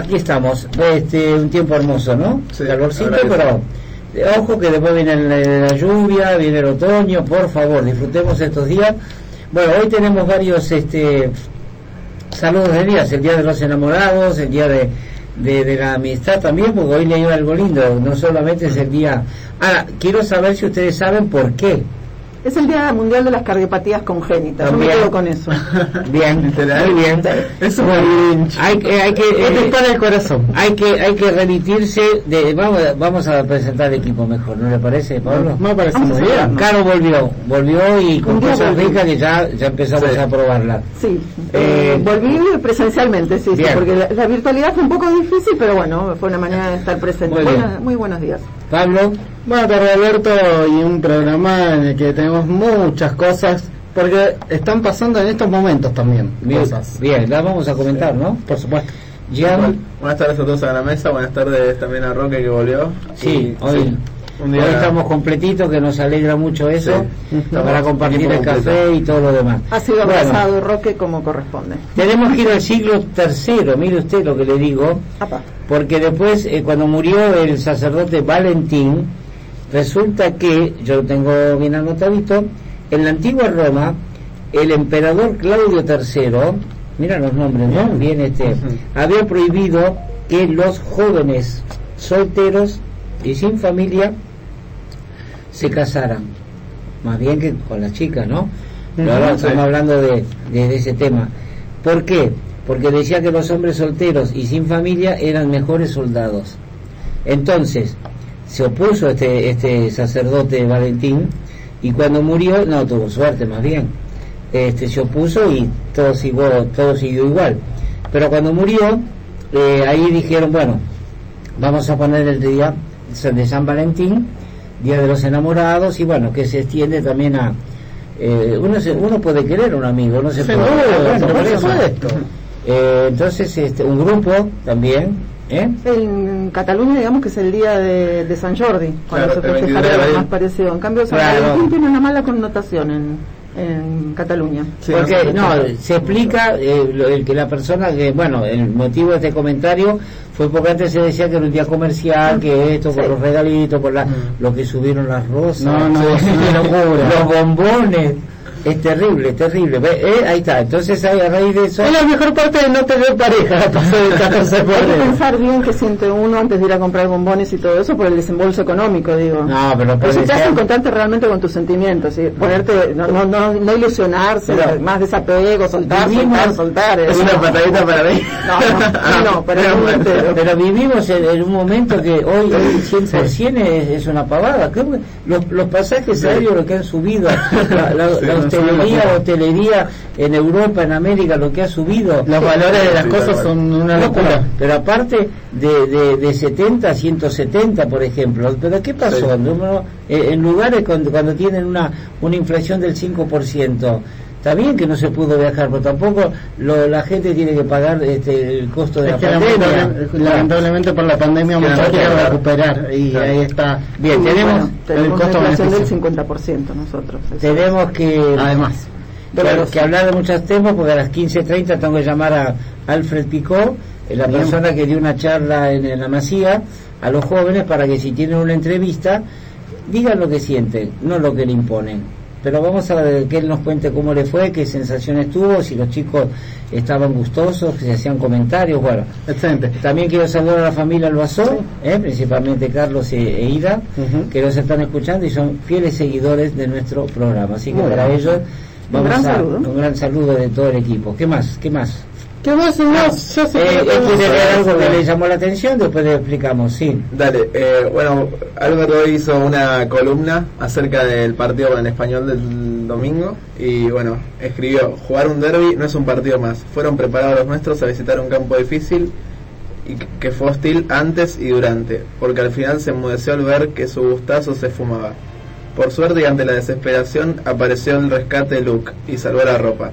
Aquí estamos. Este, un tiempo hermoso, ¿no? Sí, Calorcito, pero ojo que después viene la, la lluvia, viene el otoño, por favor, disfrutemos estos días. Bueno, hoy tenemos varios este saludos de días, el día de los enamorados, el día de, de, de la amistad también, porque hoy leí algo lindo, no solamente es el día... Ahora, quiero saber si ustedes saben por qué. Es el Día Mundial de las Cardiopatías Congénitas. Yo me También. quedo con eso. Bien, Literal. muy bien. Eso Bueno, hay que, hay que, Este eh, el corazón. hay que, hay que remitirse de, vamos, vamos a presentar el equipo mejor, ¿no le parece, Pablo? Me parece muy bien. Caro volvió, volvió y con cosas ricas que ya, ya empezamos Sí. a probarla. Sí, Eh, eh, volví presencialmente, sí, sí, porque la, la virtualidad fue un poco difícil, pero bueno, fue una manera de estar presente. Muy. Buena- muy buenos días. Pablo, Buenas tardes, Alberto, y un programa en el que tenemos muchas cosas, porque están pasando en estos momentos también bien, cosas. bien, la vamos a comentar, ¿no? Por supuesto. Jean, Buenas tardes a todos a la mesa, buenas tardes también a Roque que volvió. sí, Y, hoy, sí, hoy estamos completitos, que nos alegra mucho eso, Sí, para compartir el café completo. y todo lo demás. Ha sido Bueno, abrazado Roque como corresponde. Tenemos que ir al siglo tercero, mire usted lo que le digo, Apa. porque después, eh, cuando murió el sacerdote Valentín, resulta que, yo lo tengo bien anotadito, en la antigua Roma, el emperador Claudio III, mira los nombres, ¿no? Bien, este, había prohibido que los jóvenes solteros y sin familia se casaran, más bien que con las chicas, ¿no? Pero ahora estamos hablando de, de- de ese tema. ¿Por qué? Porque decía que los hombres solteros y sin familia eran mejores soldados. Entonces, se opuso este, este sacerdote Valentín y cuando murió, no tuvo suerte más bien, este, se opuso y todo siguió, todo siguió igual. Pero cuando murió, eh, ahí dijeron, bueno, vamos a poner el día de San Valentín, Día de los Enamorados, y bueno, que se extiende también a... eh, uno, se- uno puede querer a un amigo, no se puede... Por supuesto. Eh, entonces, este, un grupo también, ¿eh? En Cataluña, digamos que es el día de, de San Jordi, cuando Claro, se el 23 de festeja abril. más parecido. En cambio, San Claro. Valentín tiene una mala connotación en, en Cataluña. Sí, Porque no se explica eh, lo- el que la persona que, bueno, el motivo de este comentario fue porque antes se decía que era un día comercial, que esto por Sí. los regalitos, por la, Mm. lo que subieron las rosas, No, no, Sí, los bombones, es terrible, es terrible. Ve, eh, ahí está, entonces ahí, a raíz de eso, Es la mejor parte de no tener pareja, la pasó del 14 de Hay que pensar bien qué siente uno antes de ir a comprar bombones y todo eso por el desembolso económico, digo. no, pero Eso puede te hace encontrarte realmente con tus sentimientos, ¿sí? ponerte, no, no, no, no ilusionarse, Pero- más desapego, soltar, Vivimos- soltar, soltar. Es eso. una patadita para mí. No, no, no, no, pero. Pero vivimos en, en un momento que hoy, hoy 100% es, es una pavada. ¿Qué- los, los pasajes aéreos, lo que han subido, la, la- Sí, la no. hotelería en Europa, en América, lo que ha subido. Los valores de las Sí, cosas son una locura. pero aparte de, de, de 70 a 170, por ejemplo. ¿Pero qué pasó? Sí. Eh, en lugares cuando, cuando tienen una, una inflación del 5%. Está bien que no se pudo viajar, pero tampoco lo- la gente tiene que pagar este, el costo de Es la que pandemia. lamentable- lamentablemente por la pandemia claro. recuperar y Claro. ahí está. Bien, tenemos, bueno, tenemos el costo inflación del beneficio. 50% nosotros. eso. tenemos que, Además, que- Pero- que hablar de muchos temas porque a las 15.30 tengo que llamar a Alfred Picó, eh, la Bien. persona que dio una charla en, en la Masía a los jóvenes para que si tienen una entrevista digan lo que sienten, no lo que le imponen. Pero vamos a que él nos cuente cómo le fue, qué sensaciones tuvo, si los chicos estaban gustosos, si se hacían comentarios, bueno. excelente. También quiero saludar a la familia Albazó, eh, principalmente Carlos e, e Ida, que nos están escuchando y son fieles seguidores de nuestro programa. Así que Muy para bien. ellos Un vamos gran a saludo. un gran saludo de todo el equipo. ¿Qué más? ¿Qué más? ¿Qué más? más? Ya se Eh, puede ¿Quiere conocer. leer algo que le llamó la atención? Después le explicamos, sí. Dale, eh, bueno, Álvaro hoy hizo una columna acerca del partido con el español del domingo y bueno, escribió, jugar un derby no es un partido más, fueron preparados los nuestros a visitar un campo difícil y que- que fue hostil antes y durante, porque al final se enmudeció al ver que su gustazo se fumaba. Por suerte y ante la desesperación apareció el rescate de Luke y salvó la ropa.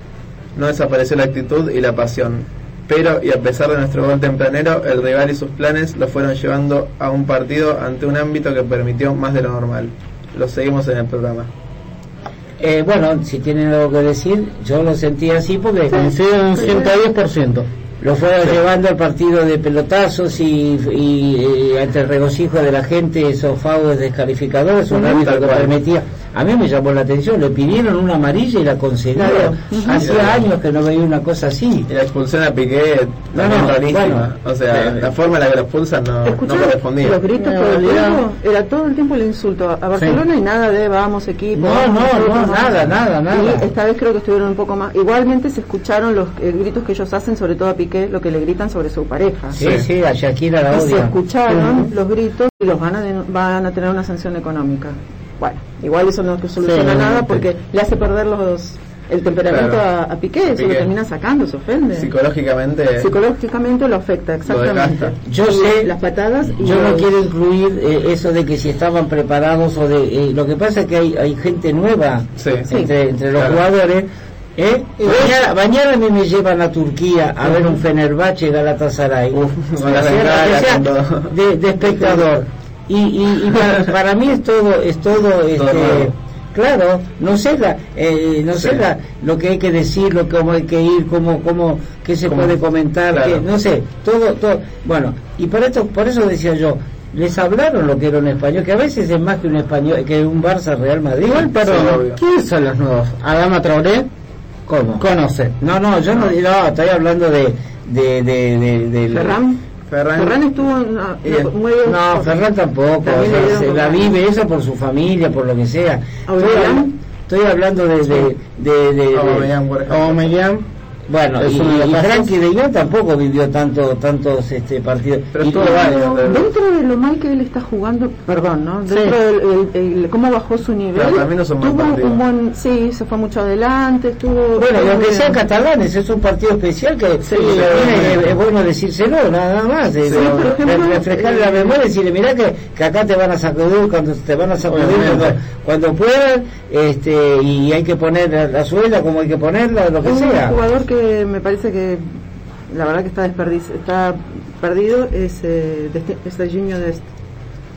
No desapareció la actitud y la pasión, pero y a pesar de nuestro gol tempranero, el rival y sus planes lo fueron llevando a un partido ante un ámbito que permitió más de lo normal. Lo seguimos en el programa. Eh, bueno, si tienen algo que decir, yo lo sentí así porque Coincido en un 110%. lo fuera llevando al partido de pelotazos y, y, eh, ante el regocijo de la gente esos faudos descalificadores, un árbitro Tal que cual. permitía. A mí me llamó la atención, le pidieron una amarilla y la concedió. Claro. Hacía años que no veía una cosa así. Y la expulsión a Piqué No, no, bueno. o sea, Eh, la forma en la que lo expulsan no, no correspondía. los gritos No, todo el tiempo, era todo el tiempo el insulto. A Barcelona y nada de vamos equipo. No, no, no, nada, nada, nada. Y esta vez creo que estuvieron un poco más. Igualmente se escucharon los eh, gritos que ellos hacen, sobre todo a Piqué, lo que le gritan sobre su pareja. Sí, sí, a Shakira la Y se escucharon los gritos y los van a, van a tener una sanción económica. Bueno, igual eso no soluciona Sí, nada porque le hace perder los el temperamento Claro. a, a Piqué, eso Piqué. lo termina sacando, se ofende. Psicológicamente, Psicológicamente lo afecta, exactamente. Yo sé- las patadas y Yo no quiero incluir eh, eso de que si estaban preparados o de... eh, lo que pasa es que hay, hay gente nueva Sí. entre, entre los Claro. jugadores. ¿eh? Mañana, mañana a mí me llevan a Turquía a ver un Fenerbahce Galatasaray. todo. de, de espectador. Y, y, y para, para mí es todo, es todo, este, claro, no sé la, eh, no sé Sí. la, lo que hay que decir, lo cómo hay que ir, cómo, cómo, qué se Cómo- puede comentar, claro. qué- no sé, todo, todo, bueno, y por esto, por eso decía yo, les hablaron lo que era un español, que a veces es más que un español, que un Barça Real Madrid. Igual, Sí. ¿quiénes son los nuevos? Adama Traoré, ¿Cómo? conoce. No, no, yo no, no, estoy hablando de, de, de, de, de- Ferran. Ferran, Ferran estuvo en una- Bien. muy No, Ferran tampoco, o sea, se la vive eso por su familia, por lo que sea. Estoy, estoy hablando de, de, de, de- de-. Aubameyang, bueno, Es y, y. Frankie de Jong tampoco vivió tanto, tantos este partidos. Pero Y-. Pero dentro de lo mal que él está jugando, perdón, ¿no? Dentro del el- el- cómo bajó su nivel, Pero también no es un mal tuvo partido. un buen, sí, se fue mucho adelante, estuvo. Bueno, aunque bien. sean catalanes, es un partido especial que Sí, que sí. tiene- es, bueno decírselo, nada más. eh, Sí, por ejemplo, re- refrescarle la eh, memoria y decirle, mirá que, que acá te van a sacudir cuando te van a sacudir cuando, cuando puedan, este, y hay que poner la, la suela como hay que ponerla, lo que un sea. jugador que me parece que la verdad que está desperdici está perdido es eh, de este- es Serginho Dest.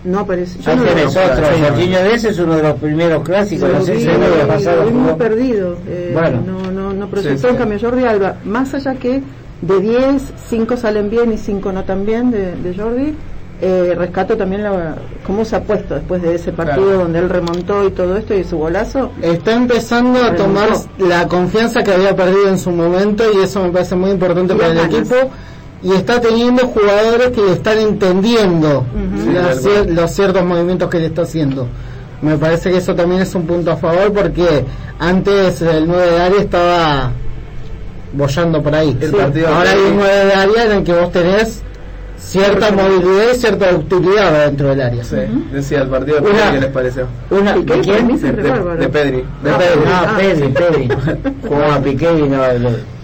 No aparece. yo no lo veo. otro, Sí. Jorginho de ese es uno de los primeros clásicos, Lo no sé vi, año lo pasado vi muy perdido. eh, Bueno. No, no, no proyectó. Sí, sí. En cambio, Jordi Alba, más allá que de 10, 5 salen bien y 5 no tan bien de, de Jordi, eh, rescato también la, cómo se ha puesto después de ese partido Claro. donde él remontó y todo esto y su golazo. está empezando a Remontó. tomar la confianza que había perdido en su momento y eso me parece muy importante Y para el ganas. equipo y está teniendo jugadores que le están entendiendo Sí, los ciertos movimientos que le está haciendo. Me parece que eso también es un punto a favor porque antes el 9 de área estaba bollando por ahí. El partido Ahora hay un 9 de área en el que vos tenés cierta movilidad y cierta utilidad dentro del área. Sí, decía el partido de Una- Pedri, ¿qué les pareció? Una, Piqué, ¿de quién? De, de- Pedri. De Ah, Pedri. Ah, Ah. Pedri, Pedri. Jugó a Piqué y no,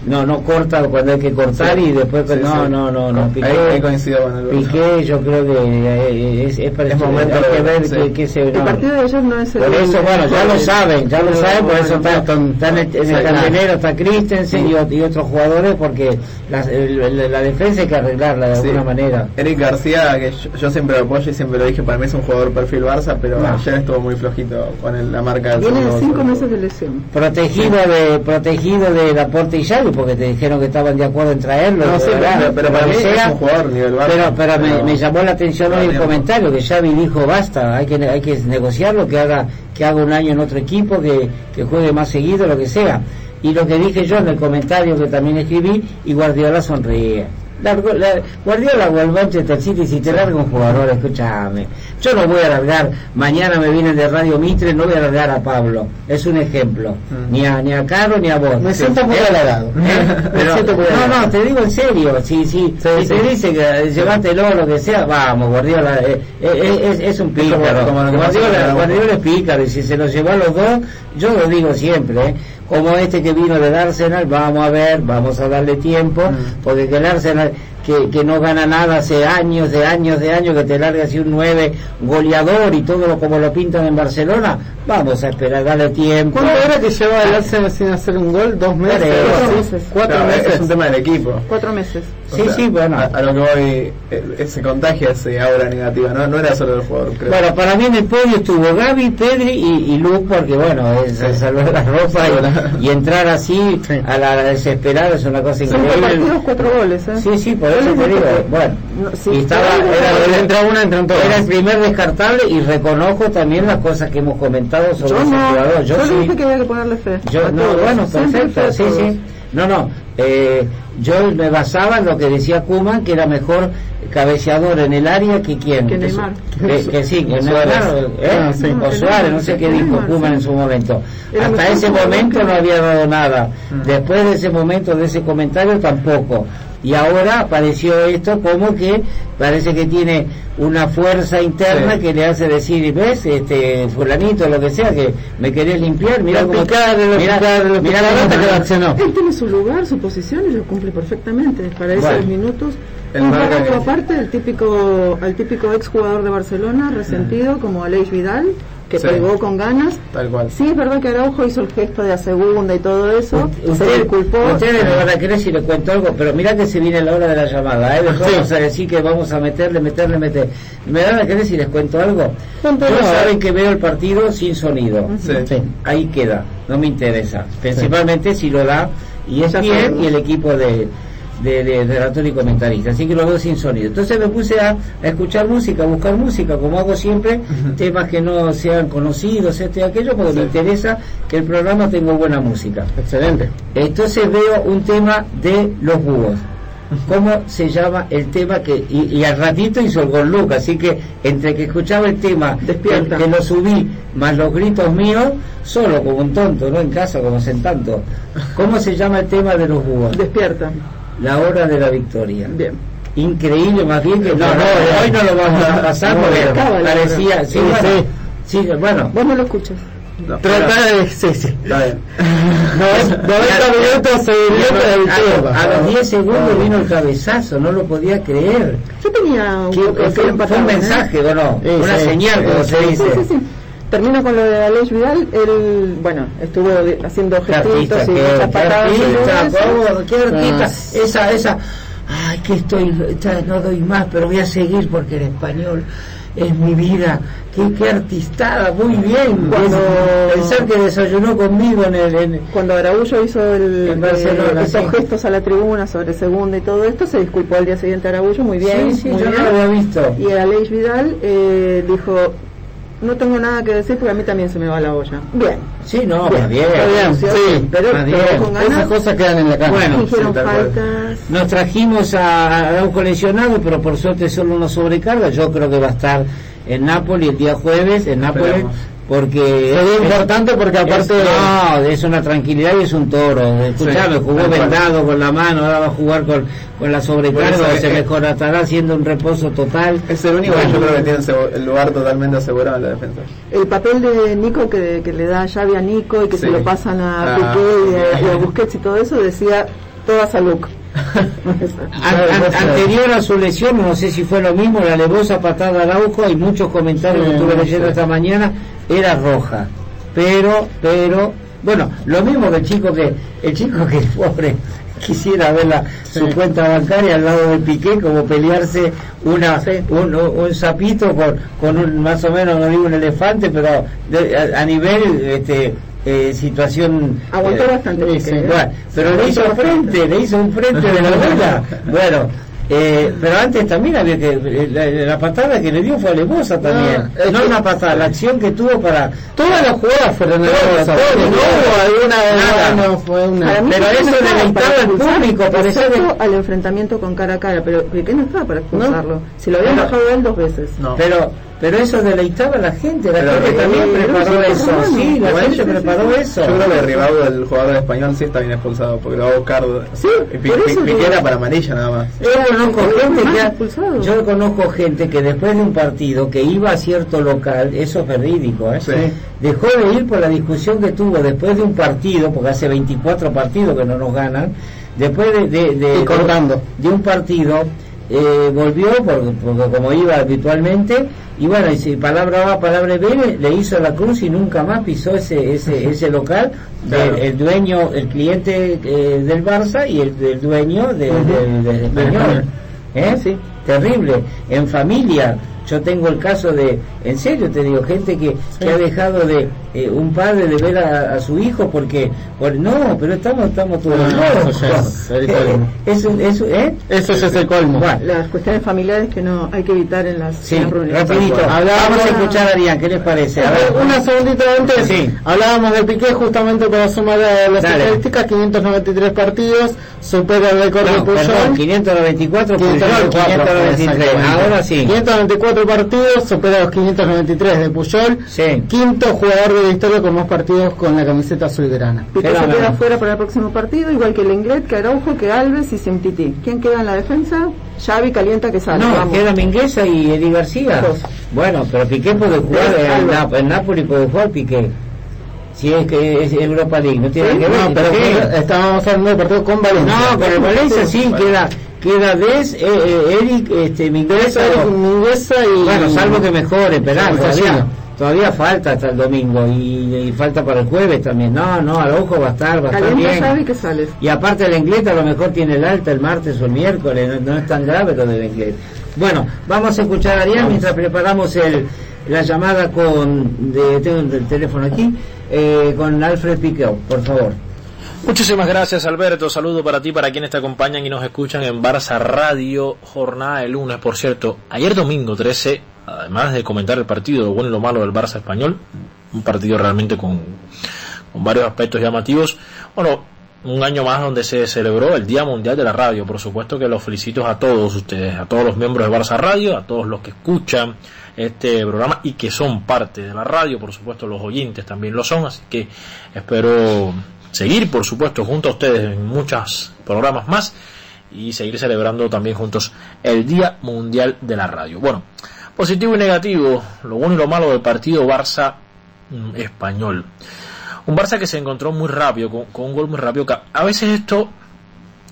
no, no corta cuando hay que cortar Sí. y después, Sí, no, sí. no, no, no, Piqué. Ahí, ahí coincido con el Piqué, yo creo que eh, es, es, para Es momento hay que ver sí. qué, qué se El no. partido de ayer no es el Por eso, bueno, ya lo saben, ya lo saben, por eso está, están- está en el, en el sí, candelero, está Christensen y, y otros jugadores, porque la, el- el- la defensa hay que arreglarla de Sí. alguna manera. Eric García, que yo, yo siempre lo apoyo y siempre lo dije, para mí es un jugador perfil Barça, pero No. ayer estuvo muy flojito con el- la marca del Viene de segundo 5 gol. meses de lesión. Protegido de protegido de Laporte y porque te dijeron que estaban de acuerdo en traerlo. No, sí, ¿verdad? pero, pero para mí sea, es un jugador nivel Barça. Pero, pero me, me llamó la atención hoy el comentario que Xavi dijo basta, hay que hay que negociarlo, que haga que haga un año en otro equipo, que, que juegue más seguido, lo que sea. Y lo que dije yo en el comentario que también escribí, y Guardiola sonreía. La- Guardiola o el Manchester City, si te larga un jugador, escúchame. Yo no voy a largar, mañana me vienen de Radio Mitre, no voy a largar a Pablo. Es un ejemplo. Mm. Ni a ni a Caro ni a vos. Me Sí. siento muy ¿Eh? halagado. ¿Eh? No, no, te digo en serio. Si, si, si te dice que eh, llévatelo, lo que sea, vamos, Guardiola. eh, eh, es, es un pícaro. como Guardiola, Guardiola es pícaro. Y si se lo llevó a los dos, yo lo digo siempre. ¿eh? Como este que vino del Arsenal, vamos a ver, vamos a darle tiempo. Mm. Porque que el Arsenal, que, que no gana nada hace años, de años, de años, que te larga así un 9 goleador y todo lo, como lo pintan en Barcelona, vamos a esperar, darle tiempo. ¿Cuánto era que llevaba el Arsenal sin hacer un gol? ¿Dos meses? Cuatro meses. Cuatro Claro, meses. Es un tema del equipo. Cuatro meses. O Sí, sea, sí, bueno. A, a lo que voy, eh, ese contagia ese aura negativa, ¿no? No era solo del jugador, creo. Bueno, para mí en el podio estuvo Gaby, Pedri y, y Luz, porque bueno, es Sí. salvar la ropa y, y entrar así Sí. a la desesperada es una cosa increíble. partidos, cuatro goles. ¿eh? Sí, sí, por eso te digo. Bueno, No, sí, y estaba, era, entra una, era el primer descartable y reconozco también las cosas que hemos comentado sobre Yo ese no, jugador. yo, Yo sí. dije que había que ponerle fe. Yo, no, todos. bueno, perfecto, sí, sí. No, no, eh, yo me basaba en lo que decía Kuman, que era mejor cabeceador en el área que quién. Que Neymar. Que, que sí, que Suárez. Neymar, ¿eh? Ah, sí. o Suárez, no sé qué dijo Kuman sí. en su momento. Era Hasta ese momento que- no había dado nada. Mm. Después de ese momento, de ese comentario, tampoco. Y ahora apareció esto como que parece que tiene una fuerza interna Sí. que le hace decir, ves, este fulanito, lo que sea, que me querés limpiar, mira cómo picar, lo mira, picar, lo mira picar, cómo hasta te- que accionó. Él tiene su lugar, su posición y lo cumple perfectamente. Para esos Bueno. minutos. El marca que- aparte al típico, al típico exjugador de Barcelona, resentido, como Aleix Vidal, que Sí. pegó con ganas. Tal cual. Sí, es verdad que Araujo hizo el gesto de la segunda y todo eso. se Usted- disculpó. Ustedes me van a creer si le cuento algo, pero mira que se viene la hora de la llamada. ¿eh? Sí. vamos a decir que vamos a meterle, meterle, meterle. ¿Me van a creer si les cuento algo? Ver. saben que veo el partido sin sonido. Sí. Ahí queda, no me interesa. Principalmente si lo da y es bien y el equipo de, de, de relator y comentarista. Así que lo veo sin sonido. Entonces me puse a, a escuchar música, a buscar música, como hago siempre, temas que no sean conocidos, este y aquello, porque me interesa que el programa tenga buena música. Excelente. Entonces veo un tema de los búhos. ¿Cómo se llama el tema que y, y al ratito hizo el gol Luca? Así que entre que escuchaba el tema, Despierta. que lo subí, más los gritos míos, solo como un tonto, no en casa como en tanto. ¿Cómo se llama el tema de los búhos? Despierta. La hora de la victoria. Bien. Increíble, más bien que no, no, hoy no lo vamos a pasar No, porque acaba parecía, sí, Sí, bueno, sí, bueno, Vos no lo escuchas. No, Trata de... Sí, sí. Está bien. No, 90 minutos seguidos de a, a los 10 segundos vino el cabezazo, no lo podía creer. Yo tenía un ¿Qué- poco de fue, un ¿eh? mensaje o no? Sí, Una sí, señal, sí, como sí, se Sí, dice. Termino con lo de Aleix Vidal. Él, bueno, estuvo haciendo artista, gestitos y qué, muchas patadas. artista, qué artista. Ah. Esa, esa. Ay, que estoy, no doy más, pero voy a seguir porque el español es mi vida. Qué, qué artistada, muy bien. Cuando- Pensar que desayunó conmigo en el. en- Cuando Araújo hizo el, En Barcelona, eh, esos sí. gestos a la tribuna sobre segunda y todo esto, se disculpó al día siguiente Araújo, muy bien. sí, sí, muy yo no bien. lo había visto. Y Aleix Vidal eh, dijo, no tengo nada que decir porque a mí también se me va la olla. Bien. Sí, no, Bien, bien. está bien, sí, pero, más pero bien. con ganas. Esas cosas quedan en la cancha. Bueno, Hicieron sí, tal cual. faltas. Nos trajimos a, a un coleccionado, pero por suerte solo una sobrecarga. Yo creo que va a estar en Nápoles el día jueves, en Nápoles, Esperemos. Porque... Es- importante porque aparte... es, no, es una tranquilidad y es un toro. Escuchame, Sí, jugó vendado con la mano, ahora va a jugar con, con la sobrecarga, se mejoratará haciendo un reposo total. Es el único que yo creo que tiene el- lugar totalmente asegurado en la defensa. El papel de Nico que, que le da llave a Nico y que se lo pasan a Ah, Piqué y a, y a Busquets y todo eso, decía toda salud. An- an- anterior a su lesión, no sé si fue lo mismo, la levosa patada al Araujo, hay muchos comentarios que estuve leyendo sí. esta mañana, era roja. Pero, pero, bueno, lo mismo que el chico que, el chico que pobre quisiera ver la, su cuenta bancaria al lado de Piqué como pelearse una un, un sapito con, con un más o menos no digo un elefante pero de- a, a nivel este eh, situación Aguantó eh, bastante. ¿eh? pero le hizo bastante. frente, le hizo un frente de novela. Bueno, eh, pero antes también había que. eh, La, la patada que le dio fue alevosa también. No, es No, que- una patada, la acción que tuvo para. Todas las jugadas fueron No hubo alguna Nada. Pero eso para al público, que- al enfrentamiento con cara a cara, pero Piqué no estaba para expulsarlo. Si lo habían bajado él dos veces. No. Pero pero eso deleitaba a la gente, la Pero, gente eh, también eh, preparó eso. Sí, la gente preparó sí. eso. Yo creo que Rivaldo, el jugador español, sí está bien expulsado, porque lo va a buscar. Sí, y Pi- por eso Pi- Piqué digo. era para amarilla nada más. Yo conozco gente que yo conozco gente que después de un partido que iba a cierto local, eso es verídico, ¿eh? Sí. dejó de ir por la discusión que tuvo después de un partido, porque hace 24 partidos que no nos ganan, después de, de, de, cortando. de un partido, eh, volvió, porque, porque como iba habitualmente, y bueno, y si palabra va, palabra viene, le hizo la cruz y nunca más pisó ese ese, ese local, Claro. del- el dueño, el cliente eh, del Barça y el, el dueño del, del español. ¿Eh? Sí. Terrible. En familia, yo tengo el caso de, en serio te digo, gente que, que ha dejado de eh, un padre de ver a, a su hijo porque, por, no, pero estamos, estamos todos No, locos. eso ya es el colmo. Es un- es un- ¿eh? Eso ya es el colmo. Bueno, Las cuestiones familiares que no hay que evitar en las, sí, en las reuniones. rapidito. Vamos a escuchar a Arián, ¿qué les parece? A ver, Una segundita antes, Sí. hablábamos de Piqué justamente para sumar a las Dale. estadísticas, 593 partidos, supera el récord de no, perdón, Puyol. 594, 594, 593. exactamente. Ahora sí. 594 partidos, supera los 593 de Puyol. Sí. Quinto jugador de la historia con más partidos con la camiseta azulgrana. Piqué se queda fuera para el próximo partido, igual que Lenglet, que Araujo, que Alves y Semtiti. ¿Quién queda en la defensa? Xavi, Calienta, que sale. No, Vamos. queda Mingueza y Eddie García. Dos. Bueno, pero Piqué puede jugar, algo. Nap- en Napoli puede jugar Piqué. Si es que es Europa League, no tiene Sí, que ver. No, pero estábamos hablando del partido con Valencia. No, con el Valencia sí, queda, queda Des, eh, eh, Eric, este, o- Mingueza y... Bueno, salvo que mejore, Sí, todavía, todavía falta hasta el domingo y, y falta para el jueves también. No, no, al ojo va a estar, va a estar bien. Xavi, que sale. Y aparte el inglés a lo mejor tiene el alta el martes o el miércoles, no, no es tan grave lo del inglés. Bueno, vamos a escuchar a Arián mientras preparamos el, la llamada con, de, tengo el teléfono aquí, eh, con Alfred Piqueo, por favor. Muchísimas gracias Alberto, saludo para ti, para quienes te acompañan y nos escuchan en Barça Radio, jornada de lunes, por cierto, ayer domingo 13, además de comentar el partido, lo bueno y lo malo del Barça español, un partido realmente con, con varios aspectos llamativos, bueno, un año más donde se celebró el Día Mundial de la Radio, por supuesto que los felicito a todos ustedes, a todos los miembros de Barça Radio, a todos los que escuchan este programa y que son parte de la radio, por supuesto los oyentes también lo son, así que espero seguir, por supuesto, junto a ustedes en muchos programas más y seguir celebrando también juntos el Día Mundial de la Radio. Bueno, positivo y negativo, lo bueno y lo malo del partido Barça mm, español. Un Barça que se encontró muy rápido, con, un gol muy rápido. A veces esto,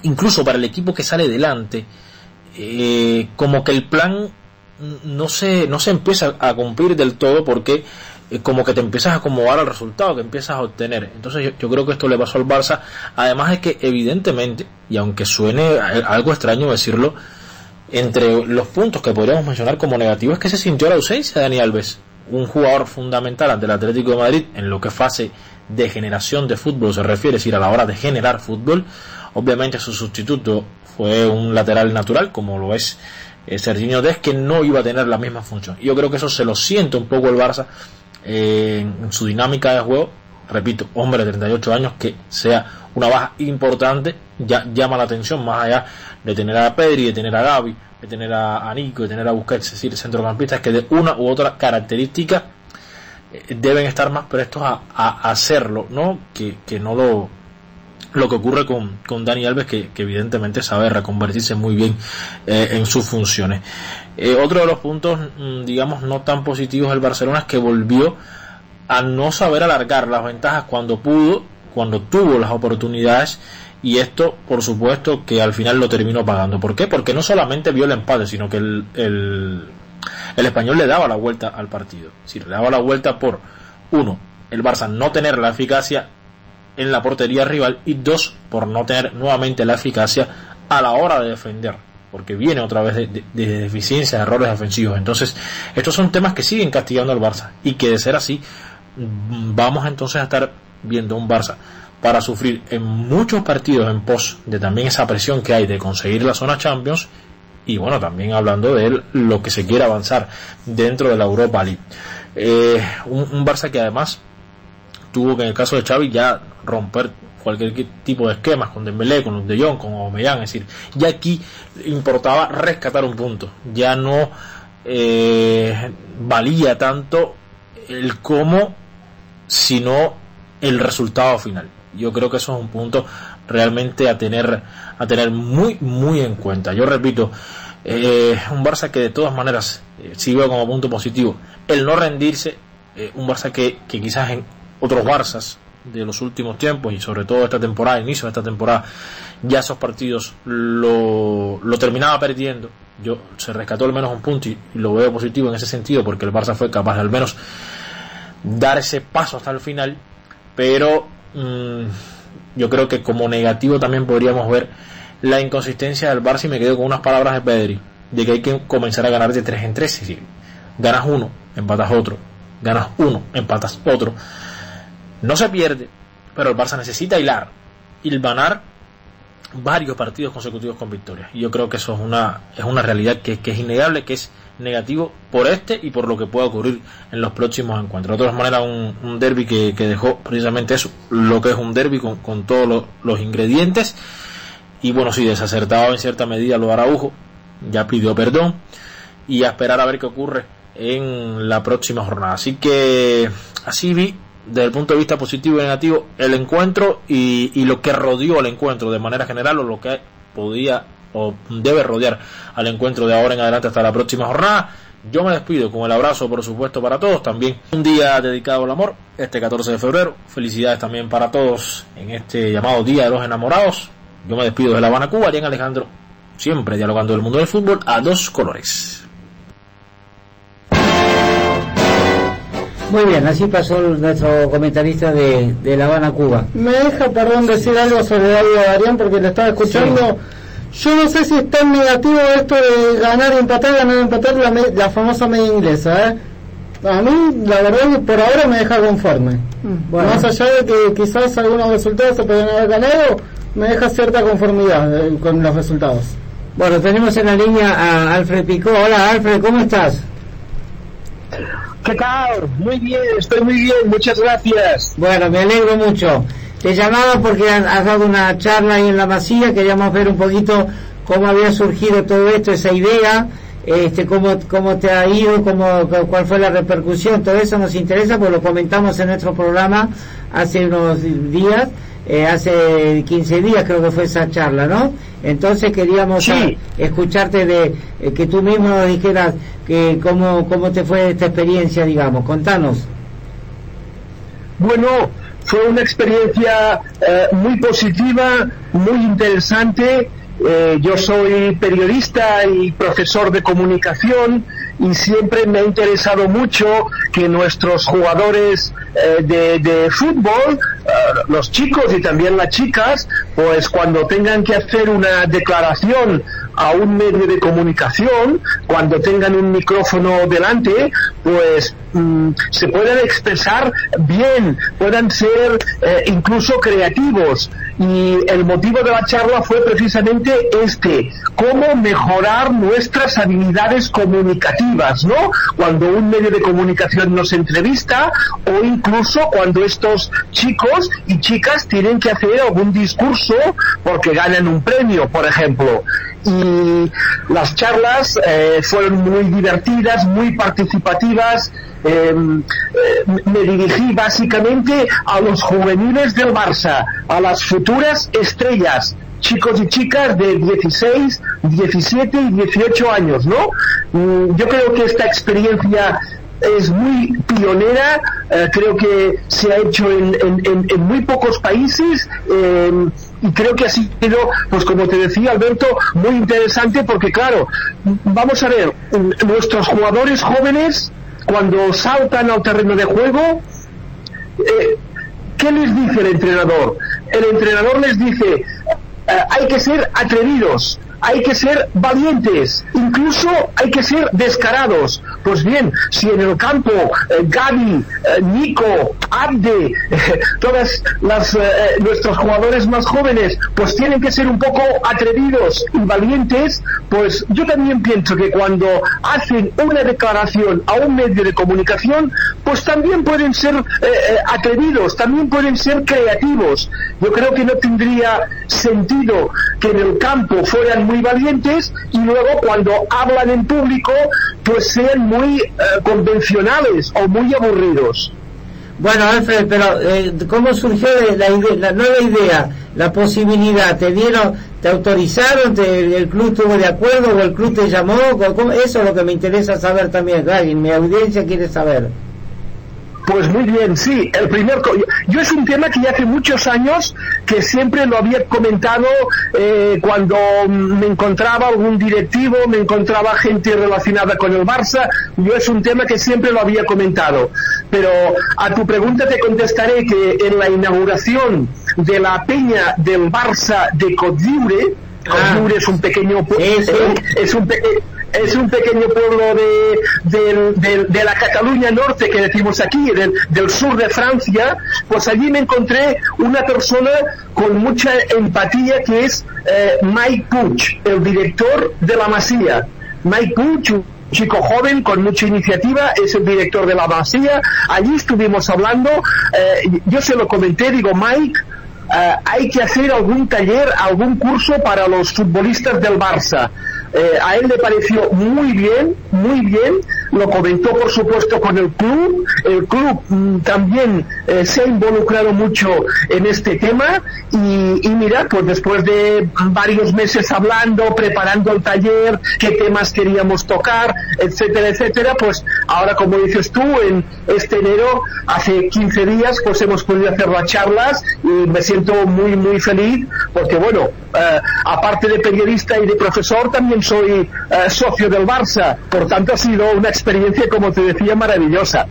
incluso para el equipo que sale delante, eh, como que el plan no se, no se empieza a cumplir del todo porque como que te empiezas a acomodar al resultado que empiezas a obtener. Entonces yo, creo que esto le pasó al Barça, además de que evidentemente, y aunque suene algo extraño decirlo, entre los puntos que podríamos mencionar como negativos es que se sintió la ausencia de Dani Alves, un jugador fundamental ante el Atlético de Madrid en lo que fase de generación de fútbol se refiere, es decir, a la hora de generar fútbol. Obviamente su sustituto fue un lateral natural, como lo es eh, Serginho Dest, que no iba a tener la misma función. Yo creo que eso se lo siente un poco el Barça eh, en su dinámica de juego. Repito, hombre de 38 años que sea una baja importante, ya llama la atención más allá de tener a Pedri, de tener a Gaby, de tener a, Nico, de tener a Busquets, es decir, centrocampistas que de una u otra característica eh, deben estar más prestos a, hacerlo, ¿no? Que, que no lo, lo que ocurre con, con Dani Alves, que, que evidentemente sabe reconvertirse muy bien eh, en sus funciones. Eh, otro de los puntos, mm, digamos, no tan positivos del Barcelona es que volvió a no saber alargar las ventajas cuando pudo, cuando tuvo las oportunidades. Y esto, por supuesto, que al final lo terminó pagando. ¿Por qué? Porque no solamente vio el empate, sino que el, el, el español le daba la vuelta al partido. Decir, le daba la vuelta por, uno, el Barça no tener la eficacia en la portería rival y dos, por no tener nuevamente la eficacia a la hora de defender, porque viene otra vez de, de, de deficiencias, de errores defensivos. Entonces, estos son temas que siguen castigando al Barça y que de ser así, vamos entonces a estar viendo un Barça para sufrir en muchos partidos en pos de también esa presión que hay de conseguir la zona Champions y bueno, también hablando de lo que se quiere avanzar dentro de la Europa League. Eh, un, un Barça que además tuvo que en el caso de Xavi ya romper cualquier tipo de esquemas con Dembélé, con de Jong, con Aubameyang, es decir, ya aquí importaba rescatar un punto, ya no eh, valía tanto el cómo, sino el resultado final. Yo creo que eso es un punto realmente a tener a tener muy muy en cuenta. Yo repito, eh, un Barça que de todas maneras eh, veo como punto positivo el no rendirse, eh, un Barça que, que quizás en otros Barças de los últimos tiempos y sobre todo esta temporada, inicio de esta temporada, ya esos partidos lo, lo terminaba perdiendo. Yo se rescató al menos un punto y, lo veo positivo en ese sentido porque el Barça fue capaz de al menos dar ese paso hasta el final, pero mm, yo creo que como negativo también podríamos ver la inconsistencia del Barça y me quedo con unas palabras de Pedri, de que hay que comenzar a ganar de 3 en 3, si ganas uno, empatas otro, ganas uno, empatas otro. No se pierde, pero el Barça necesita hilar, hilvanar varios partidos consecutivos con victorias. Y yo creo que eso es una, es una realidad que, es innegable, que es negativo por este y por lo que pueda ocurrir en los próximos encuentros. De todas maneras, un, un derby que, dejó precisamente eso, lo que es un derby con, con todos los, ingredientes. Y bueno, sí, desacertado en cierta medida lo Araujo, ya pidió perdón y a esperar a ver qué ocurre en la próxima jornada. Así que así vi desde el punto de vista positivo y negativo el encuentro y, lo que rodeó el encuentro de manera general o lo que podía o debe rodear al encuentro de ahora en adelante hasta la próxima jornada. Yo me despido con el abrazo, por supuesto, para todos. También un día dedicado al amor, este 14 de febrero. Felicidades también para todos en este llamado Día de los Enamorados. Yo me despido de La Habana, Cuba, en Alejandro, siempre dialogando del mundo del fútbol a dos colores. Muy bien, así pasó nuestro comentarista de, de La Habana, Cuba. Me deja, perdón, decir algo sobre David Adrián porque le estaba escuchando. Yo no sé si es tan negativo esto de ganar y empatar, ganar y empatar, la, la famosa media inglesa. ¿eh? A mí, la verdad, por ahora me deja conforme. Mm, Más allá de que quizás algunos resultados se pueden haber ganado, me deja cierta conformidad eh, con los resultados. Bueno, tenemos en la línea a Alfred Picó. Hola, Alfred, ¿cómo estás? ¿Qué? Muy bien, estoy muy bien, muchas gracias. Bueno, me alegro mucho. Te llamaba porque has dado una charla ahí en la masía, queríamos ver un poquito cómo había surgido todo esto, esa idea, este, cómo, cómo te ha ido, cómo, cuál fue la repercusión, todo eso nos interesa, pues lo comentamos en nuestro programa hace unos días eh, hace 15 días creo que fue esa charla, ¿no? Entonces queríamos escucharte de eh, que tú mismo nos dijeras que cómo, cómo te fue esta experiencia, digamos. Contanos. Bueno, fue una experiencia eh, muy positiva, muy interesante. yo soy periodista y profesor de comunicación y siempre me ha interesado mucho que nuestros jugadores eh, de, fútbol, los chicos y también las chicas, pues cuando tengan que hacer una declaración a un medio de comunicación, cuando tengan un micrófono delante, pues mm, se puedan expresar bien, puedan ser eh, incluso creativos. Y el motivo de la charla fue precisamente este, cómo mejorar nuestras habilidades comunicativas, ¿no? Cuando un medio de comunicación nos entrevista o incluso cuando estos chicos y chicas tienen que hacer algún discurso porque ganan un premio, por ejemplo y las charlas eh, fueron muy divertidas, muy participativas. Em, eh, me dirigí básicamente a los juveniles del Barça, a las futuras estrellas, chicos y chicas de 16, 17 y 18 años, ¿no? Mm, yo creo que esta experiencia es muy pionera, eh, creo que se ha hecho en, en, muy pocos países em, y creo que ha sido, pues como te decía Alberto, muy interesante porque claro, vamos a ver, nuestros jugadores jóvenes cuando saltan al terreno de juego, eh, ¿qué les dice el entrenador? El entrenador les dice, eh, hay que ser atrevidos, hay que ser valientes, incluso hay que ser descarados. Pues bien, si en el campo eh, Gaby, eh, Nico, Abde, todas las eh, nuestros jugadores más jóvenes, pues tienen que ser un poco atrevidos y valientes, pues yo también pienso que cuando hacen una declaración a un medio de comunicación, pues también pueden ser atrevidos, también pueden ser creativos. Yo creo que no tendría sentido que en el campo fueran muy valientes y luego cuando hablan en público pues sean muy eh, convencionales o muy aburridos. Bueno, Alfred, pero eh, ¿cómo surgió la, la, nueva idea, la posibilidad? ¿Te dieron, te autorizaron, te, el club estuvo de acuerdo o el club te llamó? Eso es lo que me interesa saber también, mi audiencia quiere saber. Pues muy bien, sí. El primer, yo es un tema que ya hace muchos años que siempre lo había comentado eh, cuando me encontraba algún directivo, me encontraba gente relacionada con el Barça. Yo es un tema que siempre lo había comentado. Pero a tu pregunta te contestaré que en la inauguración de la peña del Barça de Codziure, Ah. es un pequeño Sí, sí. eh, es un pequeño es un pequeño pueblo de, del- de la Cataluña Norte que decimos aquí, del, sur de Francia, pues allí me encontré una persona con mucha empatía que es eh, Mike Puig, el director de la Masía. Mike un chico joven con mucha iniciativa, es el director de la Masía. Allí estuvimos hablando, eh, yo se lo comenté, digo, Mike, eh, hay que hacer algún taller, algún curso para los futbolistas del Barça. Eh, a él le pareció muy bien, muy bien, lo comentó por supuesto con el club, el club mm, también eh, se ha involucrado mucho en este tema. Y, y mira, pues después de varios meses hablando, preparando el taller, qué temas queríamos tocar, etcétera, etcétera, pues ahora como dices tú, en este enero, hace 15 días, pues hemos podido hacer las charlas y me siento muy, muy feliz porque bueno, aparte de periodista y de profesor, también soy eh, socio del Barça, por tanto ha sido una experiencia, como te decía, maravillosa.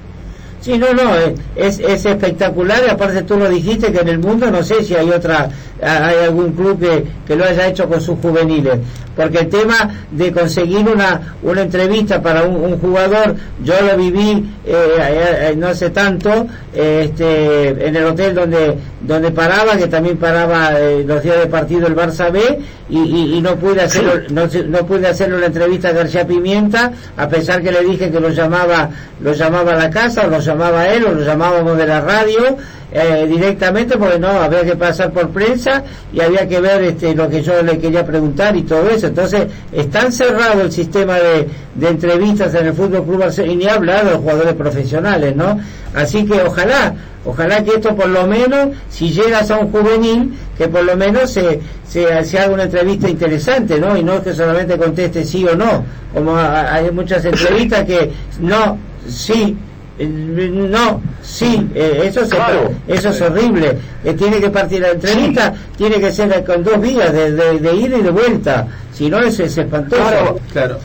Sí, no, no, eh, es, es espectacular y aparte tú lo dijiste que en el mundo no sé si hay otra, hay algún club que, que lo haya hecho con sus juveniles, porque el tema de conseguir una, una entrevista para un, un jugador, yo lo viví eh, eh, no hace tanto, eh, este, en el hotel donde, donde paraba, que también paraba eh, los días de partido el Barça B, y, y, y no pude hacerlo, no, se- no pude hacerle una entrevista a García Pimienta, a pesar que le dije que lo llamaba, lo llamaba a la casa, o lo llamaba a él, o lo llamábamos de la radio, eh, directamente, porque no, había que pasar por prensa y había que ver este, lo que yo le quería preguntar y todo eso. Entonces, es tan cerrado el sistema de, de entrevistas en el Fútbol Club y ni hablar de los jugadores profesionales, ¿no? Así que ojalá, ojalá que esto por lo menos, si llegas a un juvenil, que por lo menos se, se, se haga una entrevista interesante, ¿no? Y no que solamente conteste sí o no, como hay muchas entrevistas que no, sí, no, sí, eh, eso, se- Claro. eso es horrible. Eh, tiene que partir la entrevista, tiene que ser con dos vías de, de, de ida y de vuelta, si no es, es espantoso. Claro. Claro.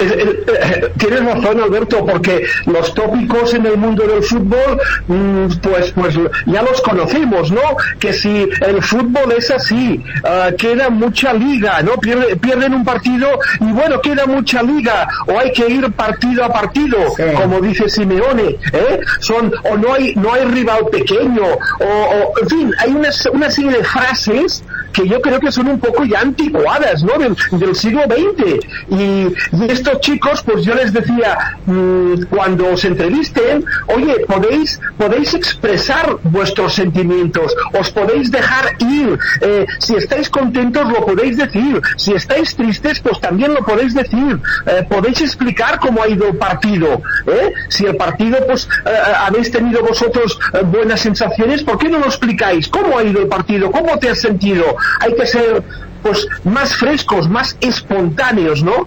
Eh, eh, eh, Tienes razón, Alberto, porque los tópicos en el mundo del fútbol, mm, pues, pues ya los conocemos, ¿no? Que si el fútbol es así, ah, queda mucha liga, ¿no? Pierde- pierden un partido y bueno, queda mucha liga, o hay que ir partido a partido, Sí. como dice Simeone, ¿eh? Son, o no hay, no hay rival pequeño, o, o, en fin, hay una, una serie de frases que yo creo que son un poco ya anticuadas, ¿no? Del, del siglo XX. Y, estos chicos, pues yo les decía, mm, cuando os entrevisten, oye, podéis, podéis expresar vuestros sentimientos, os podéis dejar ir. Eh, si estáis contentos, lo podéis decir. Si estáis tristes, pues también lo podéis decir. Eh, podéis explicar cómo ha ido el partido. ¿eh? Si el partido, pues, eh, habéis tenido vosotros eh, buenas sensaciones, ¿por qué no lo explicáis? ¿Cómo ha ido el partido? ¿Cómo te has sentido? Hay que ser, pues, más frescos, más espontáneos, ¿no?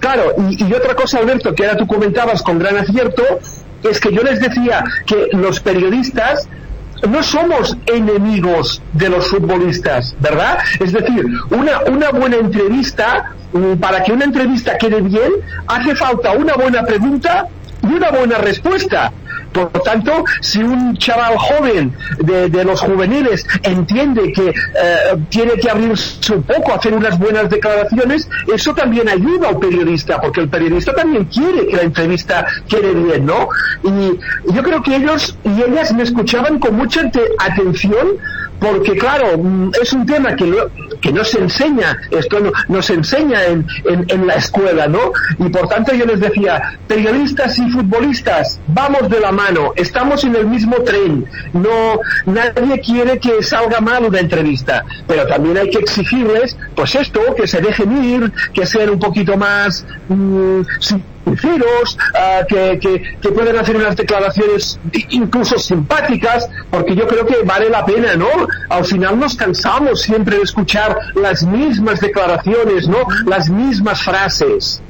Claro, y, otra cosa, Alberto, que ahora tú comentabas con gran acierto, es que yo les decía que los periodistas no somos enemigos de los futbolistas, ¿verdad? Es decir, una, una buena entrevista, mm, para que una entrevista quede bien, hace falta una buena pregunta y una buena respuesta. Por lo tanto, si un chaval joven de, los juveniles entiende que eh, tiene que abrirse un poco, hacer unas buenas declaraciones, eso también ayuda al periodista, porque el periodista también quiere que la entrevista quede bien, ¿no? Y yo creo que ellos y ellas me escuchaban con mucha atención, porque claro, mm, es un tema que, lo- que no se enseña, esto no, no se enseña en, en, en la escuela, ¿no? Y por tanto yo les decía, periodistas y futbolistas, vamos de la mano, estamos en el mismo tren, no, nadie quiere que salga mal una entrevista, pero también hay que exigirles, pues esto, que se dejen ir, que sean un poquito más mm, sinceros, ah, que, que, que puedan hacer unas declaraciones incluso simpáticas, porque yo creo que vale la pena, ¿no? Al final nos cansamos siempre de escuchar las mismas declaraciones, ¿no? Las mismas frases.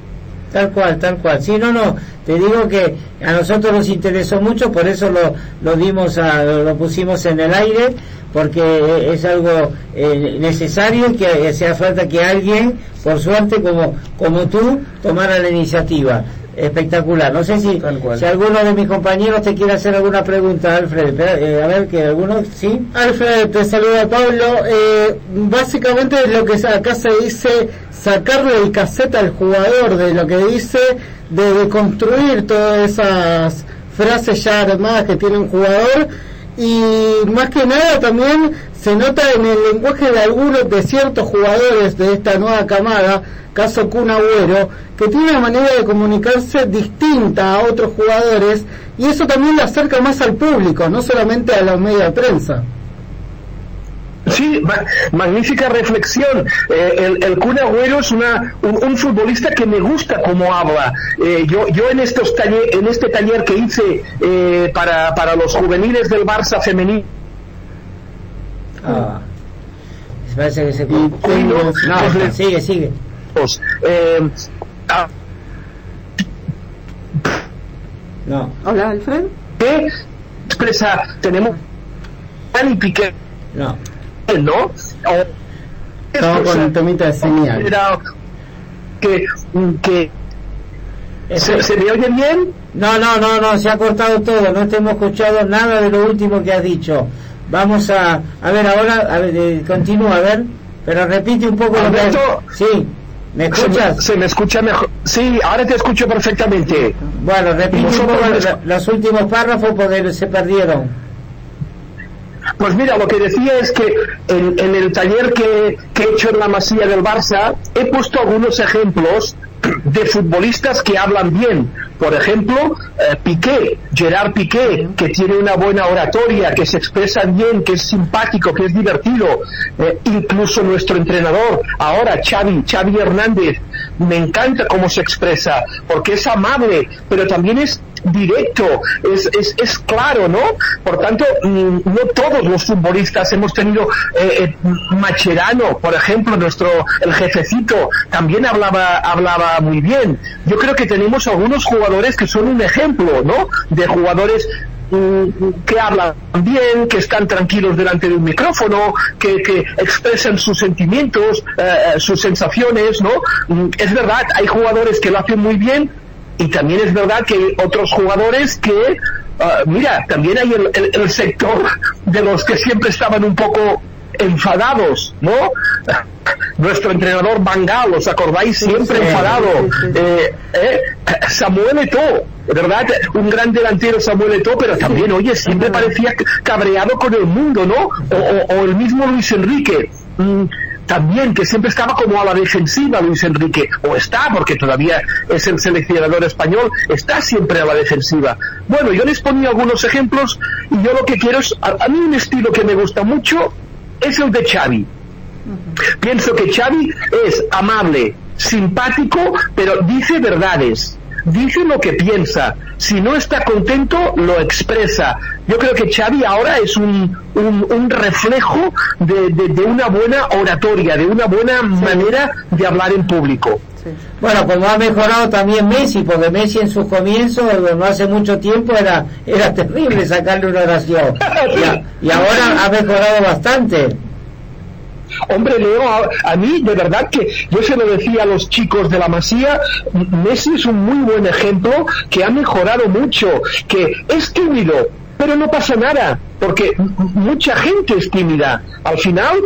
Tal cual, tal cual. Sí, no, no, te digo que a nosotros nos interesó mucho, por eso lo, lo dimos a, lo pusimos en el aire, porque es algo eh, necesario que hacía falta que alguien, por suerte como, como tú, tomara la iniciativa. Espectacular. No sé si, si alguno de mis compañeros te quiere hacer alguna pregunta, Alfred. Eh, a ver, que alguno, sí. Alfred, te saluda Pablo. Eh, básicamente lo que acá se dice, sacarle el cassette al jugador de lo que dice, de, de construir todas esas frases ya armadas que tiene un jugador. Y más que nada también se nota en el lenguaje de algunos, de ciertos jugadores de esta nueva camada, caso Kun Agüero, que tiene una manera de comunicarse distinta a otros jugadores y eso también le acerca más al público, no solamente a medios de prensa. Sí, ma- magnífica reflexión. Eh, el, el Agüero es una, un, futbolista que me gusta cómo habla. Eh, yo, yo en estos en este taller que hice eh, para, para los juveniles del Barça femenino, Ah. Parece que se... Y tengo- No, sigue, sigue. pues, eh, ah, No, Hola, Alfred. que expresa, tenemos Dani Piqué, no. ¿no? O- Estamos con el temita de señal. Que, que ¿se, se me oye bien? No, no, no, no, se ha cortado todo, no te hemos escuchado nada de lo último que has dicho. Vamos a, a ver, ahora, a ver, eh, continúa, a ver, pero repite un poco lo que has... Alberto. Sí, ¿me escuchas? se me escucha mejor. Sí, ahora te escucho perfectamente. Bueno, repite un poco los últimos párrafos porque se perdieron. Pues mira, lo que decía es que en, en el taller que, que he hecho en la masía del Barça he puesto algunos ejemplos de futbolistas que hablan bien. Por ejemplo, eh, Piqué, Gerard Piqué, que tiene una buena oratoria, que se expresa bien, que es simpático, que es divertido. Eh, incluso nuestro entrenador, ahora Xavi, Xavi Hernández, me encanta cómo se expresa, porque es amable, pero también es directo, es, es, es claro, ¿no? Por tanto, mm, no todos los futbolistas hemos tenido eh, eh, Macherano, por ejemplo, nuestro el jefecito también hablaba hablaba muy bien. Yo creo que tenemos algunos jugadores que son un ejemplo, ¿no? De jugadores mm, que hablan bien, que están tranquilos delante de un micrófono, que, que expresan sus sentimientos, eh, sus sensaciones, ¿no? Mm, Es verdad, hay jugadores que lo hacen muy bien, y también es verdad que hay otros jugadores que, ah, mira, también hay el, el- el sector de los que siempre estaban un poco enfadados, ¿no? Nuestro entrenador Bangal, ¿os acordáis? Siempre sí, enfadado. sí, sí, sí. Eh, eh, Samuel Eto'o, ¿verdad? Un gran delantero Samuel Eto'o, pero también, oye, siempre parecía cabreado con el mundo, ¿no? O, o- o el mismo Luis Enrique. Mm, también que siempre estaba como a la defensiva Luis Enrique, o está, porque todavía es el seleccionador español, está siempre a la defensiva. Bueno, yo les ponía algunos ejemplos y yo lo que quiero es, a, a mí un estilo que me gusta mucho es el de Xavi. Pienso que Xavi es amable, simpático, pero dice verdades. Dice lo que piensa. Si no está contento, lo expresa. Yo creo que Xavi ahora es un, un, un reflejo de, de- de una buena oratoria, de una buena manera de hablar en público. Sí. Bueno, como ha mejorado también Messi, porque Messi en sus comienzos, no hace mucho tiempo, era era terrible sacarle una oración. Y, a- y ahora ha mejorado bastante. Hombre, Leo, a, mí de verdad que yo se lo decía a los chicos de la Masía, Messi es un muy buen ejemplo que ha mejorado mucho, que es tímido, pero no pasa nada, porque mucha gente es tímida. Al final,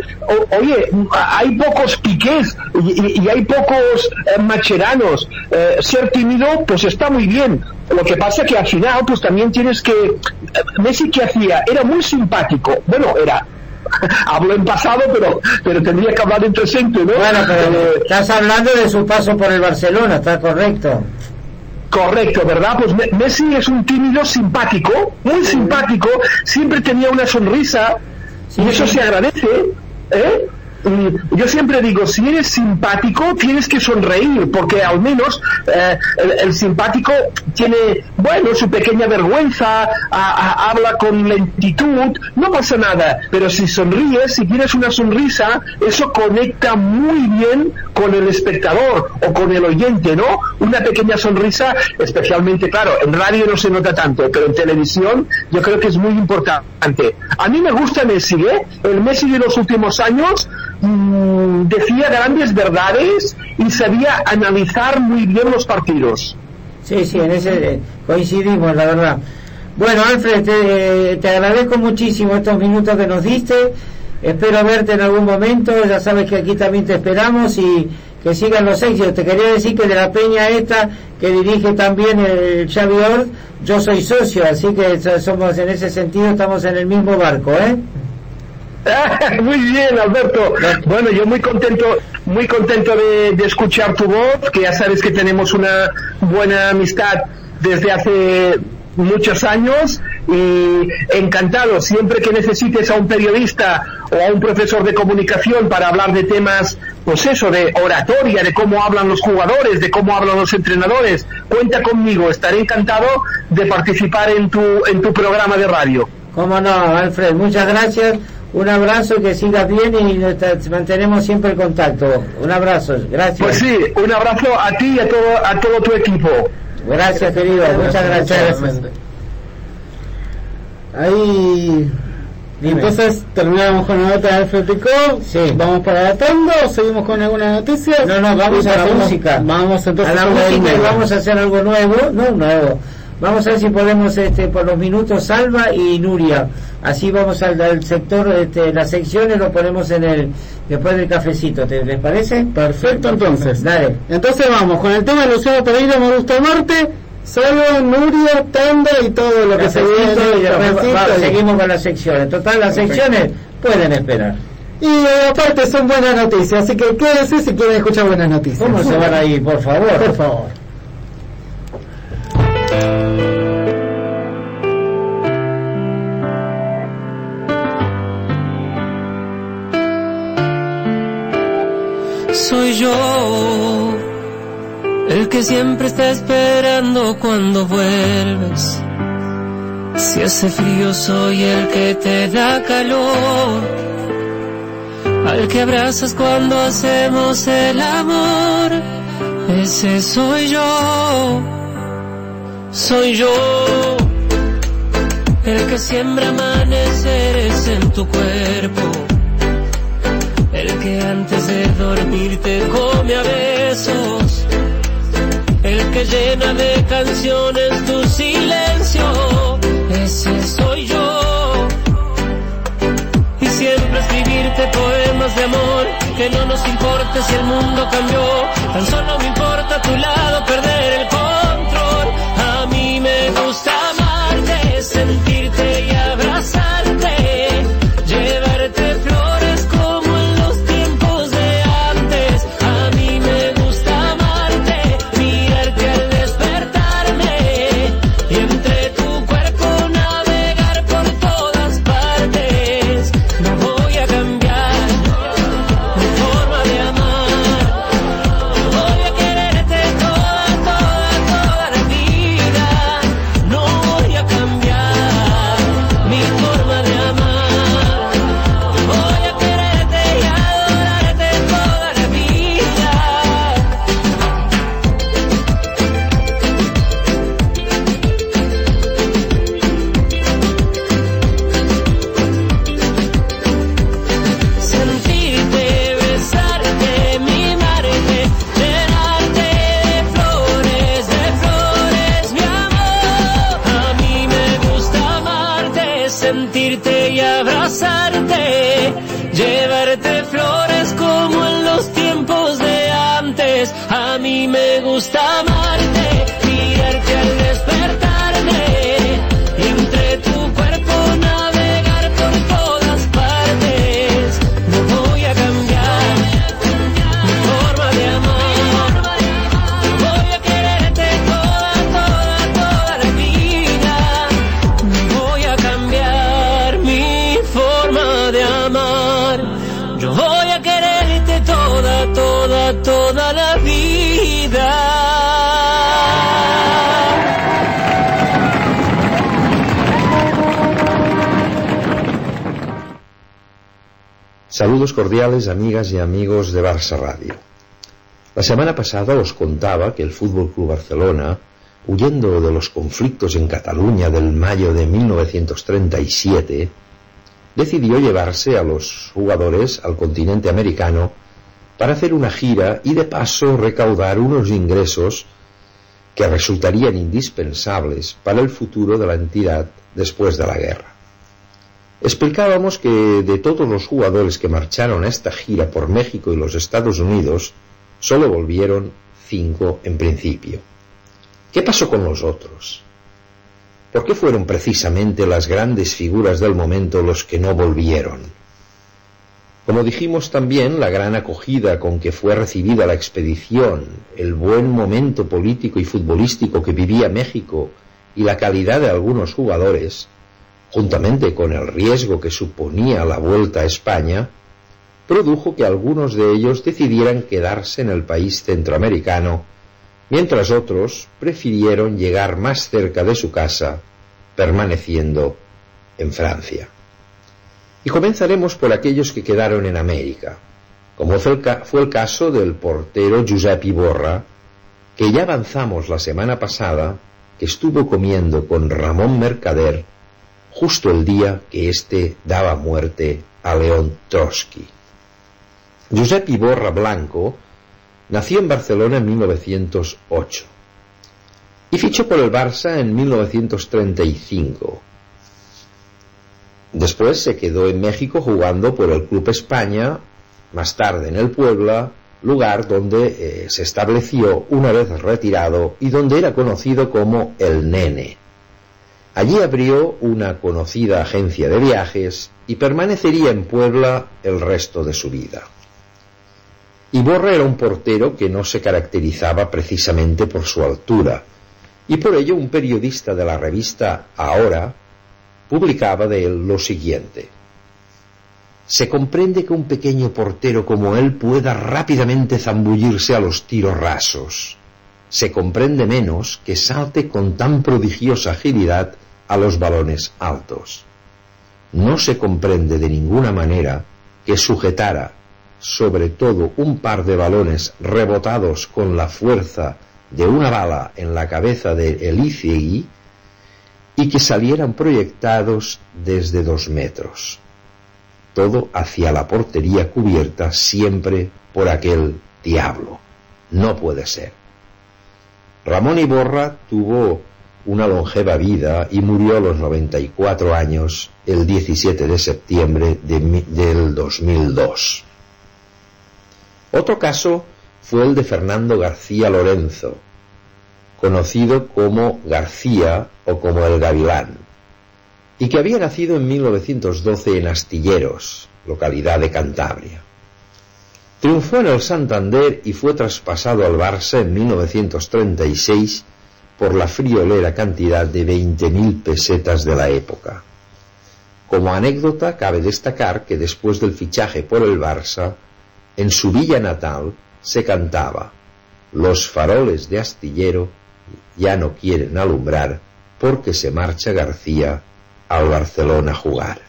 oye, hay pocos piqués y hay pocos eh, macheranos. Eh, ser tímido, pues está muy bien. Lo que pasa que al final, pues también tienes que... eh, Messi, ¿qué hacía? Era muy simpático. Bueno, era hablo en pasado, pero pero tendría que hablar en presente, ¿no? Bueno, pero estás hablando de su paso por el Barcelona, está correcto. correcto, ¿verdad? Pues Me- Messi es un tímido simpático, muy simpático, siempre tenía una sonrisa Sí, y eso sí. se agradece, ¿eh? Yo siempre digo, si eres simpático, tienes que sonreír, porque al menos eh, el, simpático tiene, bueno, su pequeña vergüenza, a- habla con lentitud, no pasa nada, pero si sonríes, si tienes una sonrisa, eso conecta muy bien con el espectador o con el oyente, ¿no? Una pequeña sonrisa, especialmente, claro, en radio no se nota tanto, pero en televisión yo creo que es muy importante. A mí me gusta Messi, ¿eh? El Messi de los últimos años decía grandes verdades y sabía analizar muy bien los partidos. Sí, sí, en ese coincidimos, la verdad. Bueno, Alfred, te, te agradezco muchísimo estos minutos que nos diste Espero verte en algún momento, ya sabes que aquí también te esperamos y que sigan los éxitos. Te quería decir que de la peña esta que dirige también el Xavi Ord, yo soy socio, así que somos en ese sentido, estamos en el mismo barco, ¿eh? muy bien, Alberto. Bueno, yo muy contento, muy contento de, de, escuchar tu voz, que ya sabes que tenemos una buena amistad desde hace muchos años y encantado. Siempre que necesites a un periodista o a un profesor de comunicación para hablar de temas pues eso de oratoria de cómo hablan los jugadores de cómo hablan los entrenadores cuenta conmigo. Estaré encantado de participar en tu en tu programa de radio. Cómo no Alfred muchas gracias un abrazo que sigas bien y mantenemos siempre el contacto un abrazo gracias pues sí un abrazo a ti y a todo a todo tu equipo Gracias, querido. Muchas gracias. Ahí. Entonces terminamos con la nota de Alfred Sí. Vamos para la tanda o seguimos con alguna noticia. No, no, vamos a la música. Vamos entonces a la música y vamos a hacer algo nuevo. No, nuevo. Vamos a ver si podemos este, por los minutos Salva y Nuria. Así vamos al, sector, este, las secciones lo ponemos en el después del cafecito. ¿Te, ¿Les parece? Perfecto, entonces. Dale. Entonces vamos con el tema de Luciano Pereira, Me gusta Marte. Salva, Nuria, Tanda y todo lo que se viene. Y después seguimos con las secciones. Total, las secciones pueden esperar. Y eh, aparte son buenas noticias, así que quédense si quieren escuchar buenas noticias. ¿Cómo se van ahí, por favor? Por favor. Soy yo el que siempre está esperando cuando vuelves. Si hace frío soy el que te da calor, al que abrazas cuando hacemos el amor. Ese soy yo, soy yo, el que siembra amaneceres en tu cuerpo, que antes de dormir te come a besos el que llena de canciones tu silencio, ese soy yo. Y siempre escribirte poemas de amor, que no nos importe si el mundo cambió, tan solo me importa a tu lado perder el control. Flores Saludos cordiales amigas y amigos de Barça Radio. La semana pasada os contaba que el Fútbol Club Barcelona, huyendo de los conflictos en Cataluña del mayo de 1937, decidió llevarse a los jugadores al continente americano para hacer una gira y de paso recaudar unos ingresos que resultarían indispensables para el futuro de la entidad después de la guerra. Explicábamos que de todos los jugadores que marcharon a esta gira por México y los Estados Unidos, solo volvieron cinco en principio. ¿Qué pasó con los otros? ¿Por qué fueron precisamente las grandes figuras del momento los que no volvieron? Como dijimos también, la gran acogida con que fue recibida la expedición, el buen momento político y futbolístico que vivía México y la calidad de algunos jugadores, juntamente con el riesgo que suponía la vuelta a España, produjo que algunos de ellos decidieran quedarse en el país centroamericano, mientras otros prefirieron llegar más cerca de su casa, permaneciendo en Francia. Y comenzaremos por aquellos que quedaron en América, como fue el, caso del portero Giuseppe Iborra, que ya avanzamos la semana pasada, que estuvo comiendo con Ramón Mercader justo el día que éste daba muerte a León Trotsky. Giuseppe Iborra Blanco nació en Barcelona en 1908 y fichó por el Barça en 1935 Después se quedó en México jugando por el Club España, más tarde en el Puebla, lugar donde eh, se estableció una vez retirado y donde era conocido como el Nene. Allí abrió una conocida agencia de viajes y permanecería en Puebla el resto de su vida. Iborra era un portero que no se caracterizaba precisamente por su altura, y por ello un periodista de la revista Ahora publicaba de él lo siguiente. Se comprende que un pequeño portero como él pueda rápidamente zambullirse a los tiros rasos. Se comprende menos que salte con tan prodigiosa agilidad a los balones altos. No se comprende de ninguna manera que sujetara sobre todo un par de balones rebotados con la fuerza de una bala en la cabeza de Elizegui y que salieran proyectados desde dos metros. Todo hacia la portería cubierta siempre por aquel diablo. No puede ser. Ramón Iborra tuvo una longeva vida y murió a los 94 años el 17 de septiembre de, del 2002. Otro caso fue el de Fernando García Lorenzo, conocido como García o como el Gavilán, y que había nacido en 1912 en Astilleros, localidad de Cantabria. Triunfó en el Santander y fue traspasado al Barça en 1936 por la friolera cantidad de 20.000 pesetas de la época. Como anécdota, cabe destacar que después del fichaje por el Barça, en su villa natal se cantaba Los faroles de Astillero ya no quieren alumbrar porque se marcha García al Barcelona a jugar.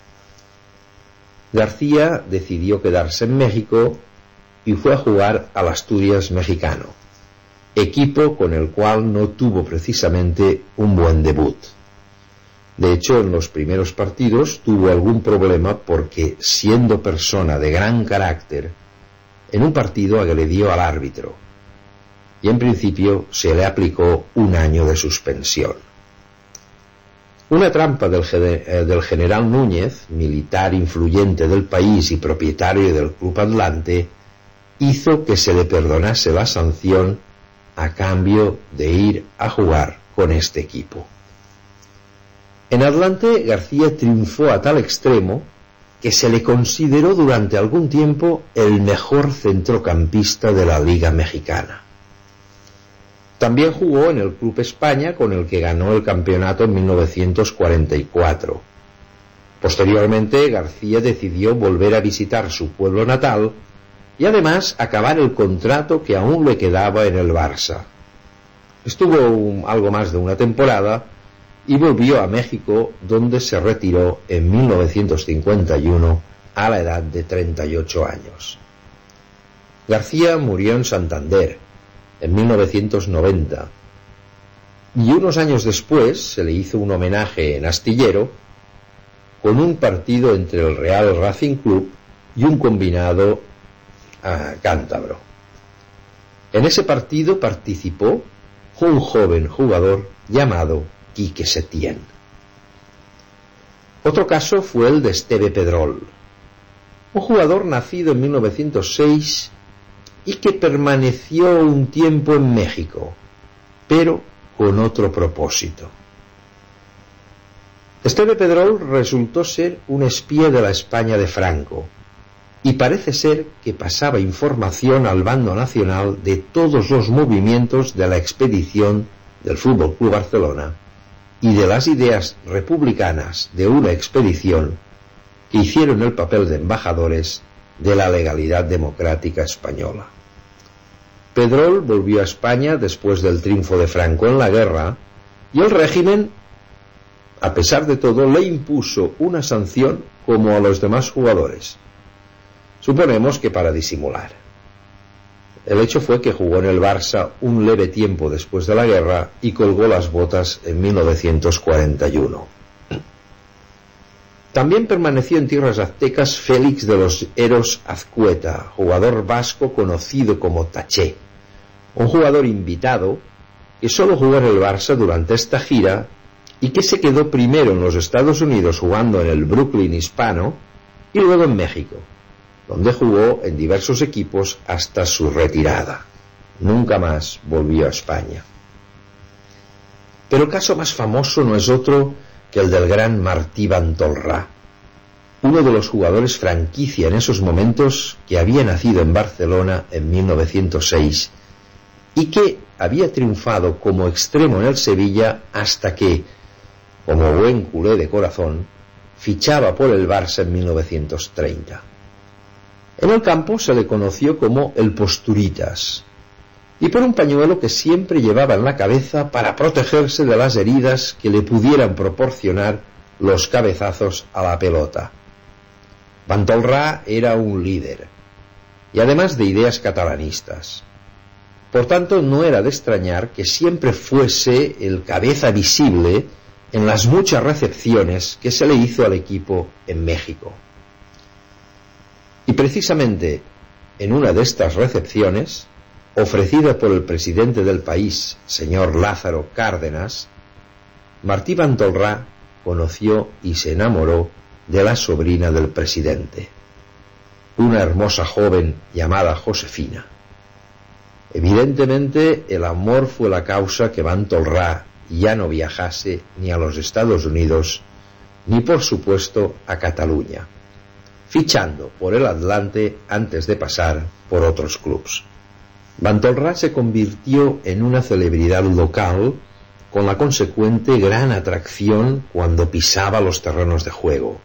García decidió quedarse en México y fue a jugar al Asturias mexicano, equipo con el cual no tuvo precisamente un buen debut. De hecho, en los primeros partidos tuvo algún problema porque, siendo persona de gran carácter, en un partido agredió al árbitro, y en principio se le aplicó un año de suspensión. Una trampa del, eh, general Núñez, militar influyente del país y propietario del Club Atlante, hizo que se le perdonase la sanción a cambio de ir a jugar con este equipo. En Atlante García triunfó a tal extremo que se le consideró durante algún tiempo el mejor centrocampista de la Liga Mexicana. También jugó en el Club España con el que ganó el campeonato en 1944. Posteriormente, García decidió volver a visitar su pueblo natal y además acabar el contrato que aún le quedaba en el Barça. Estuvo algo más de una temporada y volvió a México donde se retiró en 1951 a la edad de 38 años. García murió en Santander en 1990 y unos años después se le hizo un homenaje en Astillero con un partido entre el Real Racing Club y un combinado cántabro. En ese partido participó un joven jugador llamado Quique Setién. Otro caso fue el de Esteve Pedrol, un jugador nacido en 1906 y que permaneció un tiempo en México, pero con otro propósito. Esteve Pedrol resultó ser un espía de la España de Franco y parece ser que pasaba información al bando nacional de todos los movimientos de la expedición del Fútbol Club Barcelona y de las ideas republicanas de una expedición que hicieron el papel de embajadores de la legalidad democrática española. Pedrol volvió a España después del triunfo de Franco en la guerra y el régimen a pesar de todo, le impuso una sanción como a los demás jugadores. Suponemos que para disimular. El hecho fue que jugó en el Barça un leve tiempo después de la guerra y colgó las botas en 1941. También permaneció en tierras aztecas Félix de los Eros Azcueta, jugador vasco conocido como Taché, un jugador invitado que solo jugó en el Barça durante esta gira y que se quedó primero en los Estados Unidos jugando en el Brooklyn hispano y luego en México, donde jugó en diversos equipos hasta su retirada. Nunca más volvió a España. Pero el caso más famoso no es otro que el del gran Martí Bantolrá, uno de los jugadores franquicia en esos momentos que había nacido en Barcelona en 1906 y que había triunfado como extremo en el Sevilla hasta que, como buen culé de corazón, fichaba por el Barça en 1930. En el campo se le conoció como el Posturitas, y por un pañuelo que siempre llevaba en la cabeza para protegerse de las heridas que le pudieran proporcionar los cabezazos a la pelota. Bantolrá era un líder, y además de ideas catalanistas. Por tanto, no era de extrañar que siempre fuese el cabeza visible en las muchas recepciones que se le hizo al equipo en México. Precisamente en una de estas recepciones, ofrecida por el presidente del país, señor Lázaro Cárdenas, Martí Bantolrá conoció y se enamoró de la sobrina del presidente, una hermosa joven llamada Josefina. Evidentemente el amor fue la causa que Bantolrá ya no viajase ni a los Estados Unidos ni por supuesto a Cataluña, fichando por el Atlante antes de pasar por otros clubes. Bantolrá se convirtió en una celebridad local con la consecuente gran atracción cuando pisaba los terrenos de juego.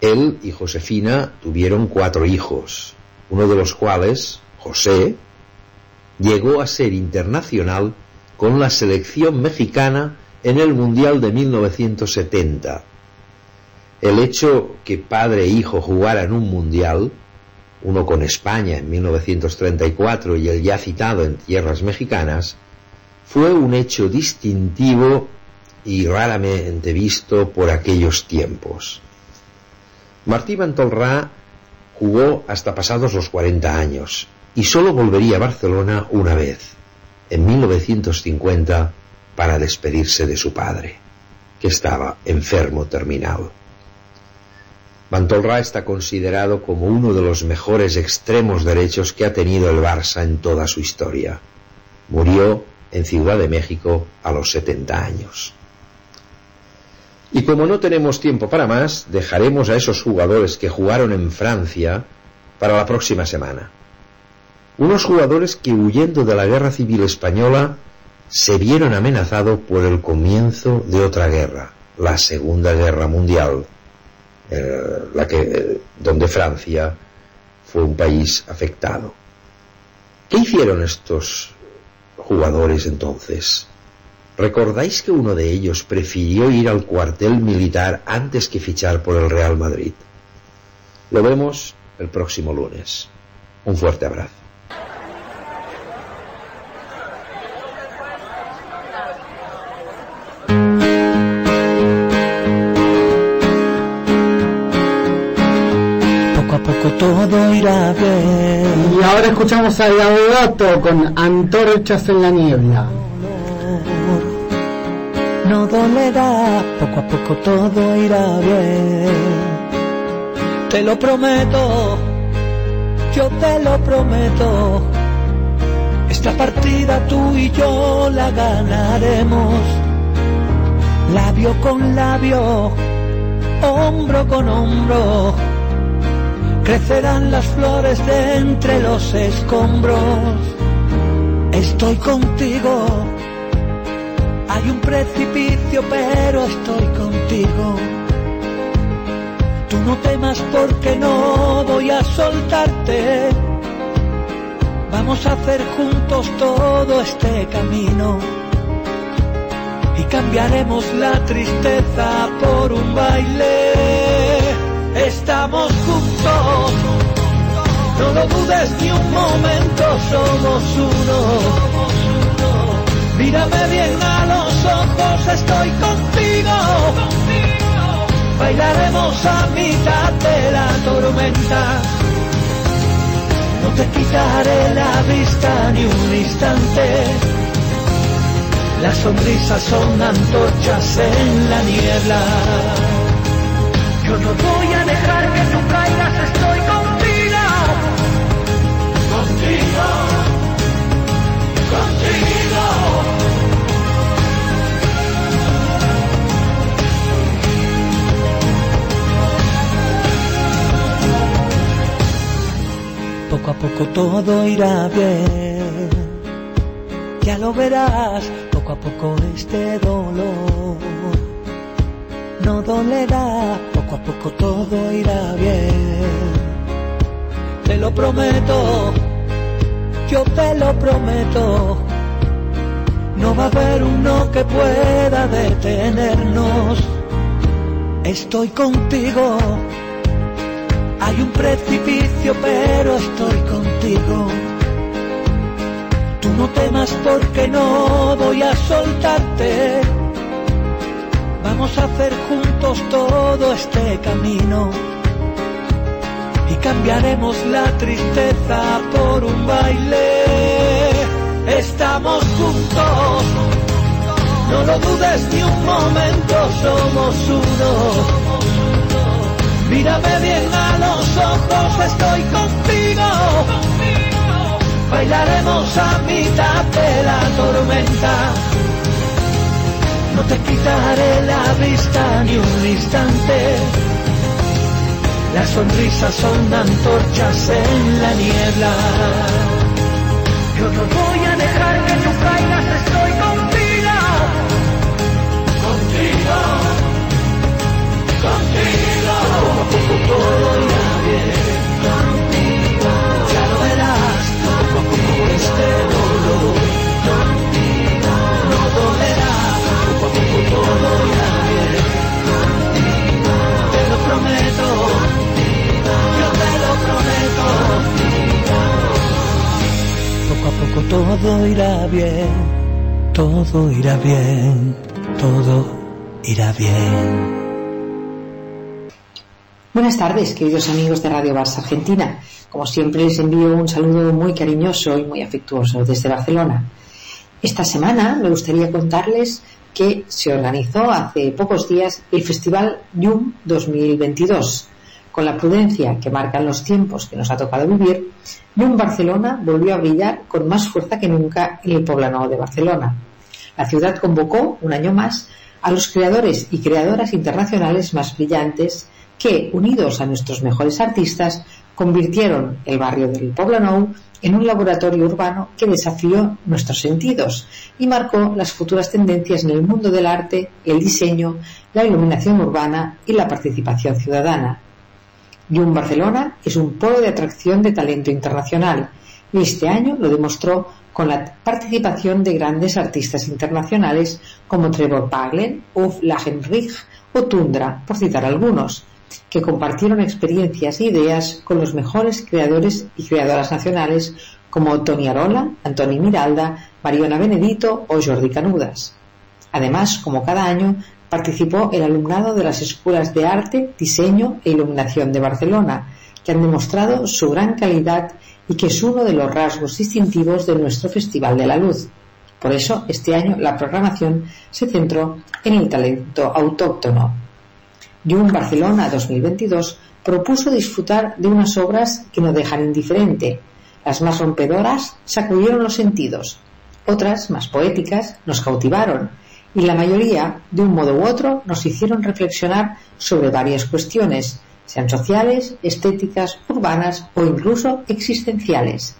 Él y Josefina tuvieron cuatro hijos, uno de los cuales, José, llegó a ser internacional con la selección mexicana en el Mundial de 1970. El hecho que padre e hijo jugaran un Mundial, uno con España en 1934 y el ya citado en tierras mexicanas, fue un hecho distintivo y raramente visto por aquellos tiempos. Martí Bantolrá jugó hasta pasados los 40 años y solo volvería a Barcelona una vez, en 1950 para despedirse de su padre, que estaba enfermo terminal. Bantolrá está considerado como uno de los mejores extremos derechos que ha tenido el Barça en toda su historia. Murió en Ciudad de México a los 70 años. Y como no tenemos tiempo para más, dejaremos a esos jugadores que jugaron en Francia para la próxima semana unos jugadores que huyendo de la guerra civil española se vieron amenazados por el comienzo de otra guerra, la Segunda Guerra Mundial, eh, la que, eh, donde Francia fue un país afectado. ¿Qué hicieron estos jugadores entonces? ¿Recordáis que uno de ellos prefirió ir al cuartel militar antes que fichar por el Real Madrid? Lo vemos el próximo lunes. Un fuerte abrazo. Escuchamos a Laudato con Antorchas en la niebla. No dolerá, poco a poco todo irá bien. Te lo prometo, yo te lo prometo. Esta partida tú y yo la ganaremos. Labio con labio, hombro con hombro. Crecerán las flores de entre los escombros. Estoy contigo. Hay un precipicio, pero estoy contigo. Tú no temas porque no voy a soltarte. Vamos a hacer juntos todo este camino. Y cambiaremos la tristeza por un baile. Estamos juntos. No lo dudes ni un momento, somos uno. Mírame bien a los ojos, estoy contigo. Bailaremos a mitad de la tormenta. No te quitaré la vista ni un instante. Las sonrisas son antorchas en la niebla. Yo no voy a dejar que tú caigas, estoy contigo. Contigo. Contigo. Poco a poco todo irá bien. Ya lo verás, poco a poco este dolor no dolerá, poco a poco todo irá bien. Te lo prometo, yo te lo prometo. No va a haber uno que pueda detenernos. Estoy contigo. Hay un precipicio, pero estoy contigo. Tú no temas porque no voy a soltarte. Vamos a hacer juntos todo este camino. Y cambiaremos la tristeza por un baile. Estamos juntos. No lo dudes ni un momento, somos uno. Mírame bien a los ojos, estoy contigo. Bailaremos a mitad de la tormenta. No te quitaré la vista ni un instante. Las sonrisas son antorchas en la niebla. Yo no voy a dejar que tú caigas, estoy contigo. Contigo. Contigo. Poco a poco todo irá bien. Contigo. Ya lo verás. Poco a poco este dolor. Todo irá bien. Todo irá bien, todo irá bien. Buenas tardes, queridos amigos de Radio Barça Argentina. Como siempre, les envío un saludo muy cariñoso y muy afectuoso desde Barcelona. Esta semana me gustaría contarles que se organizó hace pocos días el Festival YUM 2022. Con la prudencia que marcan los tiempos que nos ha tocado vivir, YUM Barcelona volvió a brillar con más fuerza que nunca en el poblado de Barcelona. La ciudad convocó, un año más, a los creadores y creadoras internacionales más brillantes que, unidos a nuestros mejores artistas, convirtieron el barrio del Poblenou en un laboratorio urbano que desafió nuestros sentidos y marcó las futuras tendencias en el mundo del arte, el diseño, la iluminación urbana y la participación ciudadana. Yum Barcelona es un polo de atracción de talento internacional y este año lo demostró con la participación de grandes artistas internacionales como Trevor Paglen, Uf Lagenrich o Tundra, por citar algunos, que compartieron experiencias e ideas con los mejores creadores y creadoras nacionales como Tony Arola, Antoni Miralda, Mariona Benedito o Jordi Canudas. Además, como cada año, participó el alumnado de las escuelas de arte, diseño e iluminación de Barcelona, que han demostrado su gran calidad y que es uno de los rasgos distintivos de nuestro Festival de la Luz. Por eso, este año la programación se centró en el talento autóctono. Jung Barcelona 2022 propuso disfrutar de unas obras que no dejan indiferente. Las más rompedoras sacudieron los sentidos, otras, más poéticas, nos cautivaron y la mayoría, de un modo u otro, nos hicieron reflexionar sobre varias cuestiones, sean sociales, estéticas, urbanas o incluso existenciales.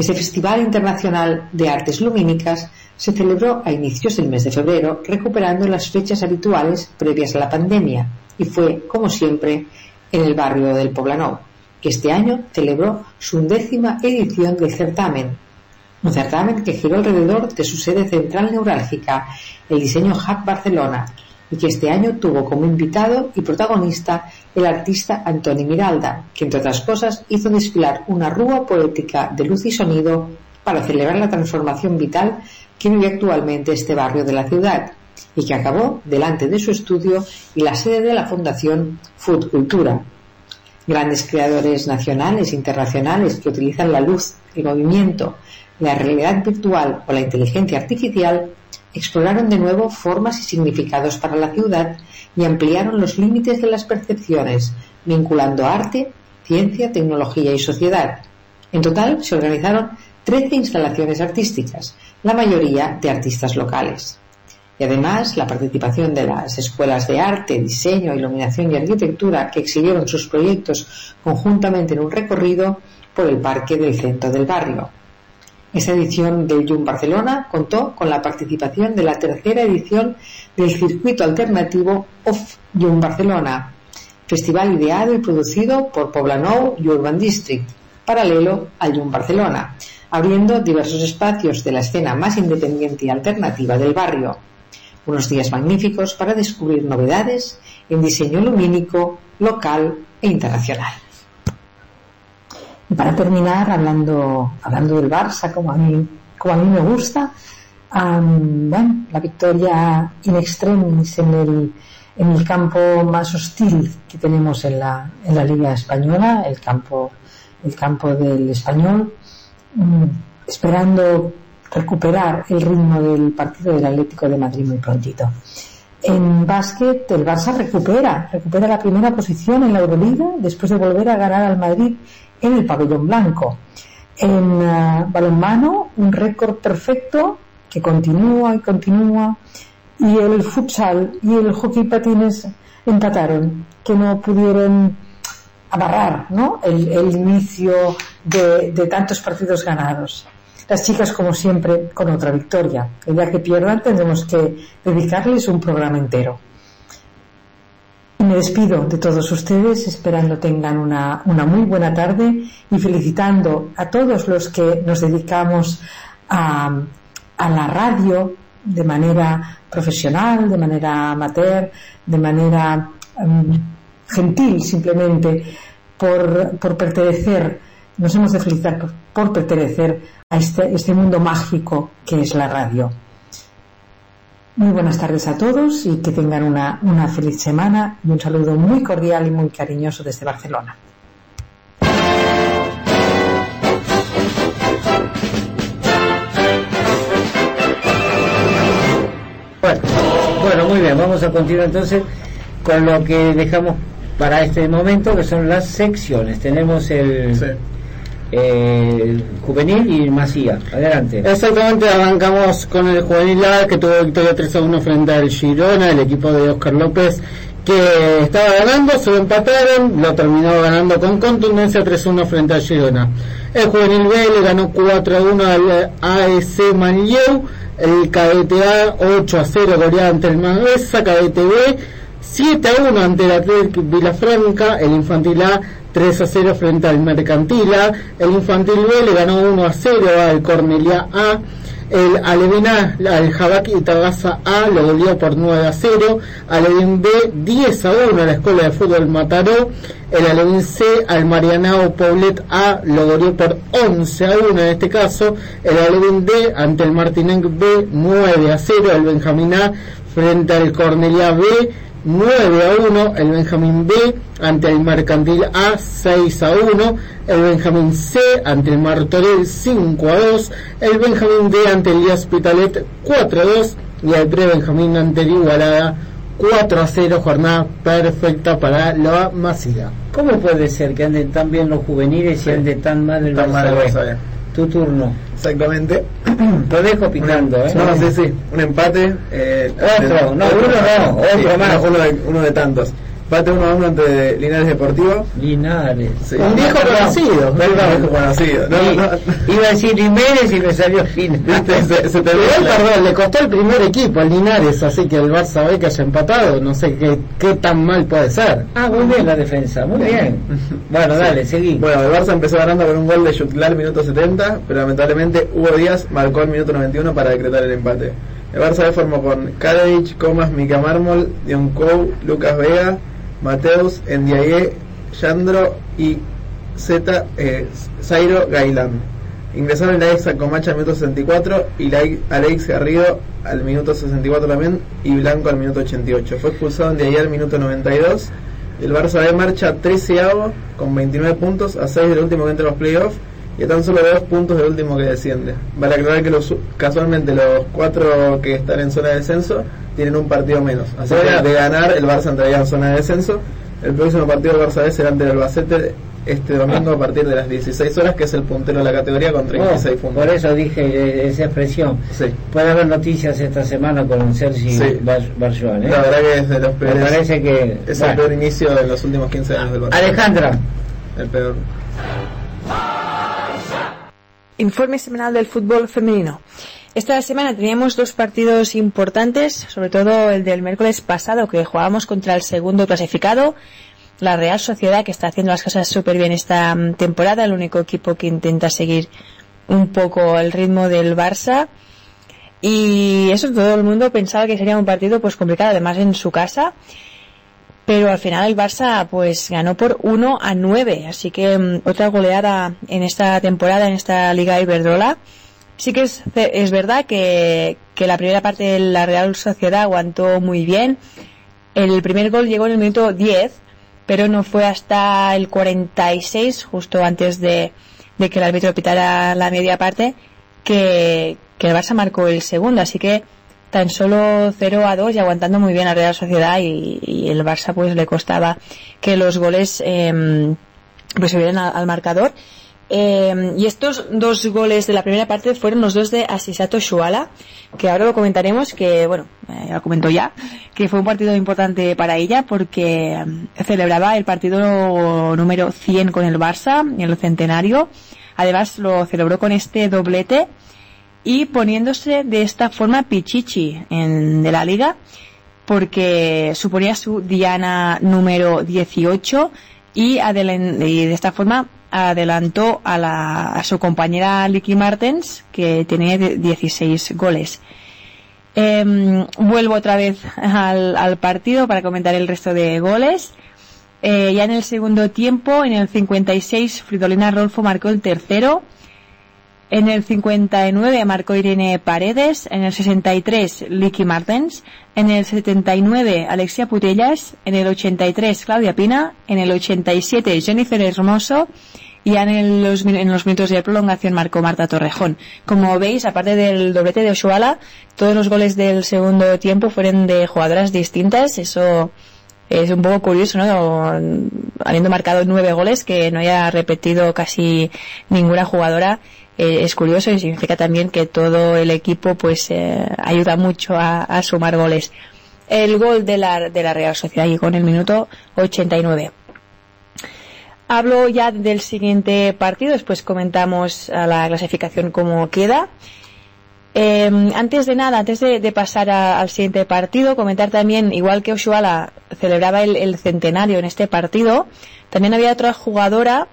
Este Festival Internacional de Artes Lumínicas se celebró a inicios del mes de febrero, recuperando las fechas habituales previas a la pandemia, y fue, como siempre, en el barrio del Poblenou, que este año celebró su undécima edición del certamen, un certamen que giró alrededor de su sede central neurálgica, el Diseño Hub Barcelona, y que este año tuvo como invitado y protagonista el artista Antoni Miralda, que entre otras cosas hizo desfilar una rúa poética de luz y sonido para celebrar la transformación vital que vive actualmente este barrio de la ciudad y que acabó delante de su estudio y la sede de la Fundación Food Cultura. Grandes creadores nacionales e internacionales que utilizan la luz, el movimiento, la realidad virtual o la inteligencia artificial exploraron de nuevo formas y significados para la ciudad y ampliaron los límites de las percepciones, vinculando arte, ciencia, tecnología y sociedad. En total se organizaron 13 instalaciones artísticas, la mayoría de artistas locales. Y además la participación de las escuelas de arte, diseño, iluminación y arquitectura que exhibieron sus proyectos conjuntamente en un recorrido por el parque del centro del barrio. Esta edición del Jum Barcelona contó con la participación de la tercera edición del circuito alternativo Off Jum Barcelona, festival ideado y producido por Poblenou y Urban District, paralelo al Jum Barcelona, abriendo diversos espacios de la escena más independiente y alternativa del barrio. Unos días magníficos para descubrir novedades en diseño lumínico, local e internacional. Y para terminar, hablando, hablando del Barça, como a mí, como a mí me gusta, um, bueno, la victoria in extremis en el, en el campo más hostil que tenemos en la, en la Liga Española, el campo, el campo del español, um, esperando recuperar el ritmo del partido del Atlético de Madrid muy prontito. En básquet, el Barça recupera, recupera la primera posición en la Euroliga después de volver a ganar al Madrid en el pabellón blanco. En uh, balonmano, un récord perfecto que continúa y continúa. Y el futsal y el hockey patines empataron, que no pudieron abarrar ¿no? el, el inicio de, de, tantos partidos ganados. Las chicas, como siempre, con otra victoria. El día que pierdan tendremos que dedicarles un programa entero. Me despido de todos ustedes esperando tengan una, una, muy buena tarde y felicitando a todos los que nos dedicamos a, a la radio de manera profesional, de manera amateur, de manera um, gentil simplemente por, por, pertenecer, nos hemos de felicitar por, por pertenecer a este, este mundo mágico que es la radio. Muy buenas tardes a todos y que tengan una, una feliz semana y un saludo muy cordial y muy cariñoso desde Barcelona. Bueno, bueno, muy bien, vamos a continuar entonces con lo que dejamos para este momento, que son las secciones. Tenemos el, sí. Eh, y Masía. Adelante. Exactamente, arrancamos con el juvenil A que tuvo victoria 3 a 1 frente al Girona, el equipo de Oscar López que estaba ganando, se lo empataron, lo terminó ganando con contundencia 3-1 frente al Girona. El juvenil B le ganó 4-1 al AEC Manlleu, el cadete A 8-0 goleada ante el Manresa, cadete B 7-1 ante el Atlético Vilafranca, el infantil A 3 a 0 frente al Mercantil A, el infantil B le ganó 1 a 0 al Cornelia A, El Alevín A, el Jabaki Tabasa A lo goleó por 9 a 0. Alevín B 10 a 1 a la Escuela de Fútbol Mataró. El Alevín C al Marianao Poblet A lo goleó por 11 a 1 en este caso. El Alevín D ante el Martinenc B 9 a 0. El Benjamín A frente al Cornelia B 9 a 1, el Benjamín B ante el Mercantil A 6 a 1, el Benjamín C ante el Martorell 5 a 2, el Benjamín D ante el Hospitalet 4 a 2 y el Pre Benjamín ante el Igualada 4 a 0, jornada perfecta para la Masía. ¿Cómo puede ser que anden tan bien los juveniles y ande tan mal el Tan mal el Barça. Tu turno. Exactamente. Lo dejo picando, ¿eh? No, sí, sí. Un empate. Eh, Otro, no, uno no, otro más. Uno de, uno de tantos. Empate 1 a 1 ante Linares Deportivo. Linares. Sí. Un viejo conocido, Perdón, viejo conocido. No, Y- no. Iba a decir Jiménez y me salió fin. Viste, se, se te perdón, le costó el primer equipo al Linares, así que el Barça B que haya empatado, no sé qué, qué tan mal puede ser. Ah, muy bien la defensa, muy bien. Bueno, dale, seguí. Bueno, el Barça empezó ganando con un gol de Jutglar minuto 70, pero lamentablemente Hugo Díaz marcó el minuto 91 para decretar el empate. El Barça B formó con Kadevich, Comas, Mica Mármol, Dionkou, Lucas Vega, Mateus, Ndiaye, Yandro y Z, eh, Zairo Gailán. Ingresaron la ex a Comacha al minuto 64 y la Alex Garrido al minuto 64 también y Blanco al minuto 88. Fue expulsado Ndiaye al minuto 92 el Barça B marcha 13 con 29 puntos a 6 del último que entra los playoffs y a tan solo 2 puntos del último que desciende. Vale aclarar que los, casualmente los 4 que están en zona de descenso tienen un partido menos. Así que de ganar el Barça entraría en zona de descenso. El próximo partido del Barça B será ante el Albacete este domingo a partir de las 16 horas, que es el puntero de la categoría con 36 Oh, puntos. por eso dije eh, esa expresión. Sí. Puede haber noticias esta semana con Sergi Sí. Bar- Barjuan, ¿eh? La verdad que es de los Me peores. parece que... Es bueno. el peor inicio de los últimos 15 años del Barça. Alejandra. El peor. Informe semanal del fútbol femenino. Esta semana teníamos dos partidos importantes, sobre todo el del miércoles pasado que jugábamos contra el segundo clasificado, la Real Sociedad, que está haciendo las cosas súper bien esta mm, temporada, el único equipo que intenta seguir un poco el ritmo del Barça. Y eso todo el mundo pensaba que sería un partido pues complicado, además en su casa. Pero al final el Barça pues ganó por 1 a 9, así que mm, otra goleada en esta temporada, en esta Liga Iberdrola. Sí que es, es verdad que, que la primera parte de la Real Sociedad aguantó muy bien. El primer gol llegó en el minuto 10, pero no fue hasta el 46, justo antes de, de que el árbitro pitara la media parte, que, que el Barça marcó el segundo. Así que tan solo 0 a 2 y aguantando muy bien la Real Sociedad y, y el Barça pues le costaba que los goles eh, pues se vieran al, marcador. Eh, y estos dos goles de la primera parte fueron los dos de Asisato Shuala, que ahora lo comentaremos, que bueno, eh, lo comento ya, que fue un partido importante para ella porque eh, celebraba el partido número 100 con el Barça, en el centenario. Además lo celebró con este doblete y poniéndose de esta forma pichichi en, de la liga porque suponía su diana número 18 y, adelen- y de esta forma adelantó a, la, a su compañera Licky Martens que tenía de- 16 goles. Em, vuelvo otra vez al, al partido para comentar el resto de goles. Eh, ya en el segundo tiempo, en el 56, Fridolina Rolfo marcó el tercero. En el 59 marcó Irene Paredes, en el 63 Licky Martens, en el 79 Alexia Putellas, en el 83 Claudia Pina, en el 87 Jennifer Hermoso. Y en, los, en los minutos de prolongación marcó Marta Torrejón. Como veis, aparte del doblete de Oshuala, todos los goles del segundo tiempo fueron de jugadoras distintas, eso es un poco curioso, ¿no? Habiendo marcado nueve goles, que no haya repetido casi ninguna jugadora, eh, es curioso y significa también que todo el equipo pues eh, ayuda mucho a, sumar goles. El gol de la, de la Real Sociedad llegó en el minuto 89. Hablo ya del siguiente partido, después comentamos a la clasificación cómo queda. Eh, antes de nada, antes de, pasar al siguiente partido, comentar también, igual que Oshuala celebraba el, el centenario en este partido, también había otra jugadora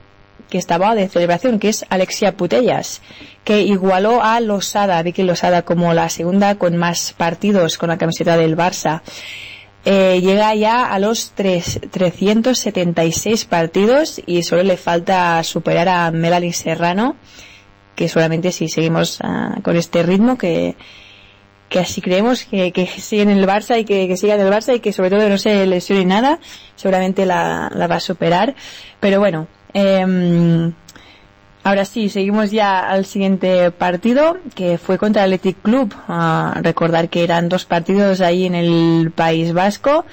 que estaba de celebración, que es Alexia Putellas, que igualó a Losada, Vicky Losada, como la segunda con más partidos con la camiseta del Barça. Eh, llega ya a los tres- 376 partidos y solo le falta superar a Melanie Serrano, que solamente si seguimos ah, con este ritmo que, que así creemos que, que sigue en el Barça y que, que siga en el Barça y que sobre todo no se lesione nada, seguramente la, la va a superar. Pero bueno, em, ahora sí, seguimos ya al siguiente partido, que fue contra el Athletic Club. Ah, recordar que eran dos partidos ahí en el País Vasco.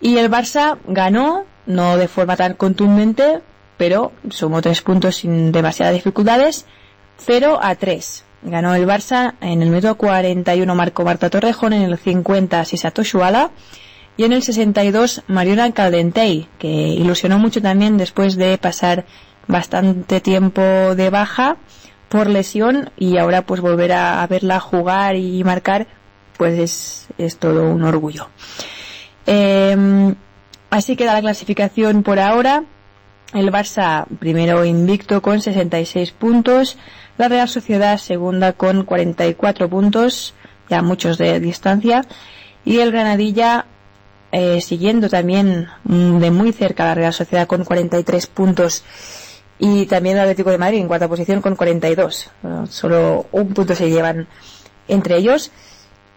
Y el Barça ganó, no de forma tan contundente, pero sumó tres puntos sin demasiadas dificultades, 0 a 3. Ganó el Barça en el minuto 41 Marco Marta Torrejón, en el 50 Sisato Shuala y en el 62 Mariona Caldentey, que ilusionó mucho también después de pasar bastante tiempo de baja por lesión y ahora pues volver a, verla jugar y marcar pues es, es todo un orgullo. Eh, así queda la clasificación por ahora. El Barça primero invicto con 66 puntos. La Real Sociedad segunda con 44 puntos, ya muchos de distancia. Y el Granadilla eh, siguiendo también mm, de muy cerca la Real Sociedad con 43 puntos. Y también el Atlético de Madrid en cuarta posición con 42. Eh, solo un punto se llevan entre ellos.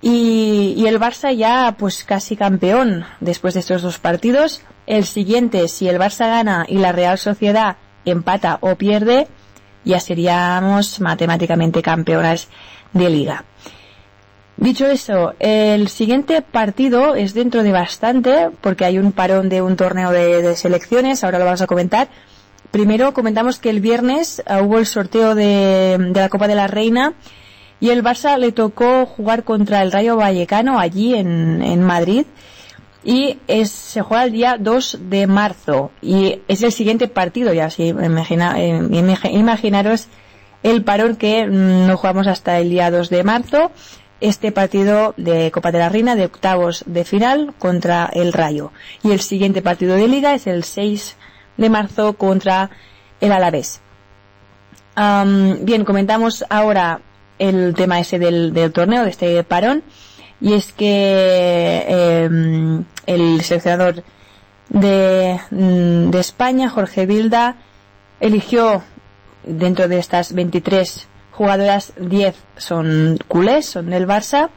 Y, y el Barça ya pues casi campeón después de estos dos partidos. El siguiente, si el Barça gana y la Real Sociedad empata o pierde, ya seríamos matemáticamente campeonas de liga. Dicho eso, el siguiente partido es dentro de bastante, porque hay un parón de un torneo de, selecciones, ahora lo vamos a comentar. Primero comentamos que el viernes uh, hubo el sorteo de, de la Copa de la Reina y el Barça le tocó jugar contra el Rayo Vallecano allí en, Madrid y se juega el día 2 de marzo y es el siguiente partido ya así imagina, eh, imag- imaginaros el parón que mm, no jugamos hasta el día 2 de marzo este partido de Copa de la Reina de octavos de final contra el Rayo. Y el siguiente partido de liga es el 6 de marzo contra el Alavés. Bien comentamos ahora el tema ese del, torneo de este parón. Y es que eh, el seleccionador de, mm, de España, Jorge Vilda, eligió dentro de estas 23 jugadoras, 10 son culés, son del Barça.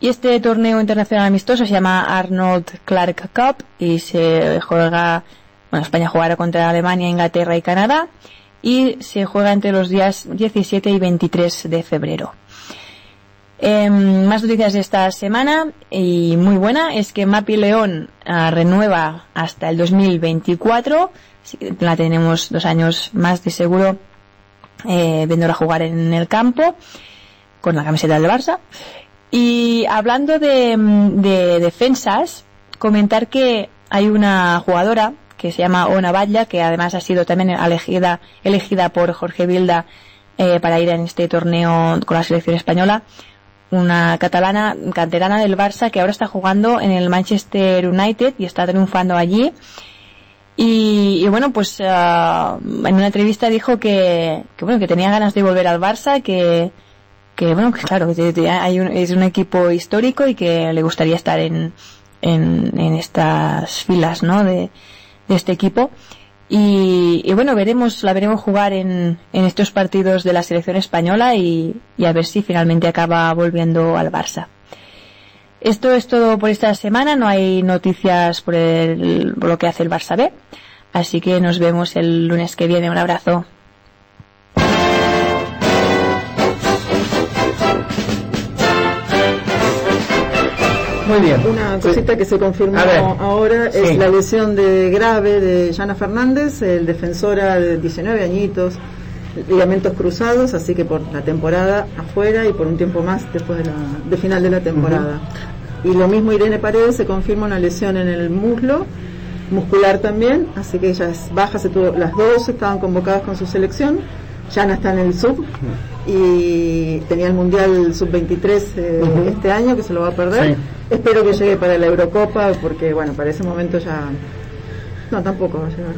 Y este torneo internacional amistoso se llama Arnold Clark Cup y se juega, bueno, España jugará contra Alemania, Inglaterra y Canadá y se juega entre los días 17 y 23 de febrero. Eh, más noticias de esta semana y muy buena es que Mapi León ah, renueva hasta el 2024. Así que la tenemos dos años más de seguro eh, viéndola jugar en el campo con la camiseta del Barça. Y hablando de, mm, de defensas, comentar que hay una jugadora que se llama Ona Batlla, que además ha sido también elegida, elegida por Jorge Vilda eh, para ir en este torneo con la selección española una catalana canterana del Barça que ahora está jugando en el Manchester United y está triunfando allí. Y, y bueno, pues ah, en una entrevista dijo que, que bueno que tenía ganas de volver al Barça, que, que bueno que claro que hay un- es un equipo histórico y que le gustaría estar en, en, estas filas, ¿no? De, de este equipo. Y, y bueno, veremos, la veremos jugar en, en estos partidos de la selección española y, y a ver si finalmente acaba volviendo al Barça. Esto es todo por esta semana, no hay noticias por, el- por lo que hace el Barça B, así que nos vemos el lunes que viene. Un abrazo. Muy bien. Una cosita que se confirmó ahora es Sí. la lesión de grave de Yana Fernández, el defensora de 19 añitos, ligamentos cruzados, así que por la temporada afuera y por un tiempo más después de, la, de final de la temporada. Y lo mismo Irene Paredes se confirma una lesión en el muslo, muscular también, así que ella es baja, se tuvo, las dos estaban convocadas con su selección, Yana está en el sub y tenía el mundial sub 23 eh, este año que se lo va a perder. Sí. Espero que llegue para la Eurocopa porque bueno, para ese momento ya No, tampoco va a llegar.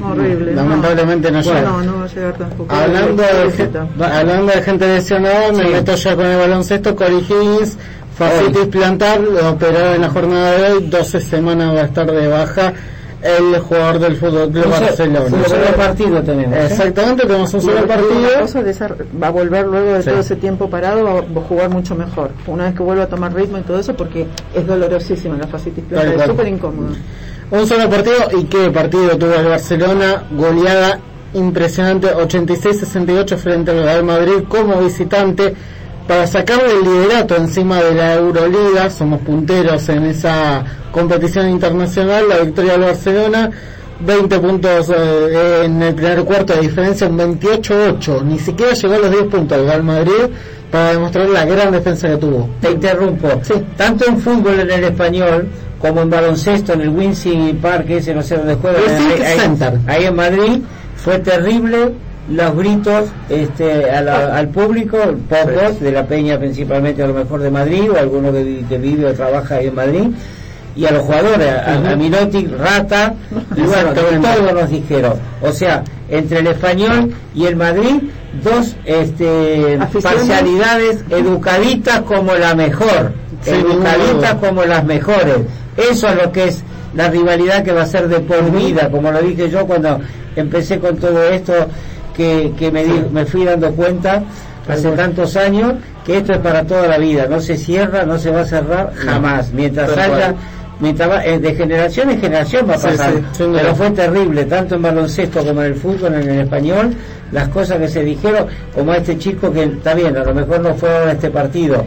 No, Horrible. no, lamentablemente no llega. No, no va a llegar tampoco. Hablando de, hablando de gente lesionada, me meto ya con el baloncesto. Corey Higgins, fascitis plantar, lo operó en la jornada de hoy. 12 semanas va a estar de baja el jugador del Fútbol Club Barcelona. un solo partido tenemos. ¿eh? Exactamente, tenemos un Y solo una partido. cosa de esa- va a volver luego de Sí. todo ese tiempo parado, va a jugar mucho mejor. Una vez que vuelva a tomar ritmo y todo eso, porque es dolorosísima la fascitis plantar, es cual. súper incómoda. Un solo partido y qué partido tuvo el Barcelona, goleada impresionante 86-68 frente al Real Madrid como visitante para sacarle el liderato encima de la Euroliga, somos punteros en esa competición internacional, la victoria del Barcelona 20 puntos eh, en el primer cuarto de diferencia, un 28-8, ni siquiera llegó a los 10 puntos el Real Madrid para demostrar la gran defensa que tuvo. Te interrumpo. Tanto en fútbol en el español como en baloncesto en el Wincy Park, ese no sé dónde juega, ahí, en Madrid, fue terrible los gritos este, a la- al público, pocos, de la Peña principalmente a lo mejor de Madrid, o alguno que, que vive o trabaja ahí en Madrid, y a los jugadores, a, a Minotti, Rata, y bueno, de Exactamente. todo nos dijeron. O sea, entre el español y el Madrid, dos este, Aficiones. parcialidades educaditas como la mejor, ninguna educaditas como las mejores. Eso es lo que es la rivalidad que va a ser de por vida, como lo dije yo cuando empecé con todo esto, que, que me, di- me fui dando cuenta hace tantos años que esto es para toda la vida, no se cierra, no se va a cerrar jamás, mientras Tal haya... cual. Mientras va- eh, de generación en generación va a pasar, sí, pero fue terrible, tanto en baloncesto como en el fútbol, en el español, las cosas que se dijeron, como a este chico que está bien, a lo mejor no fue a este partido,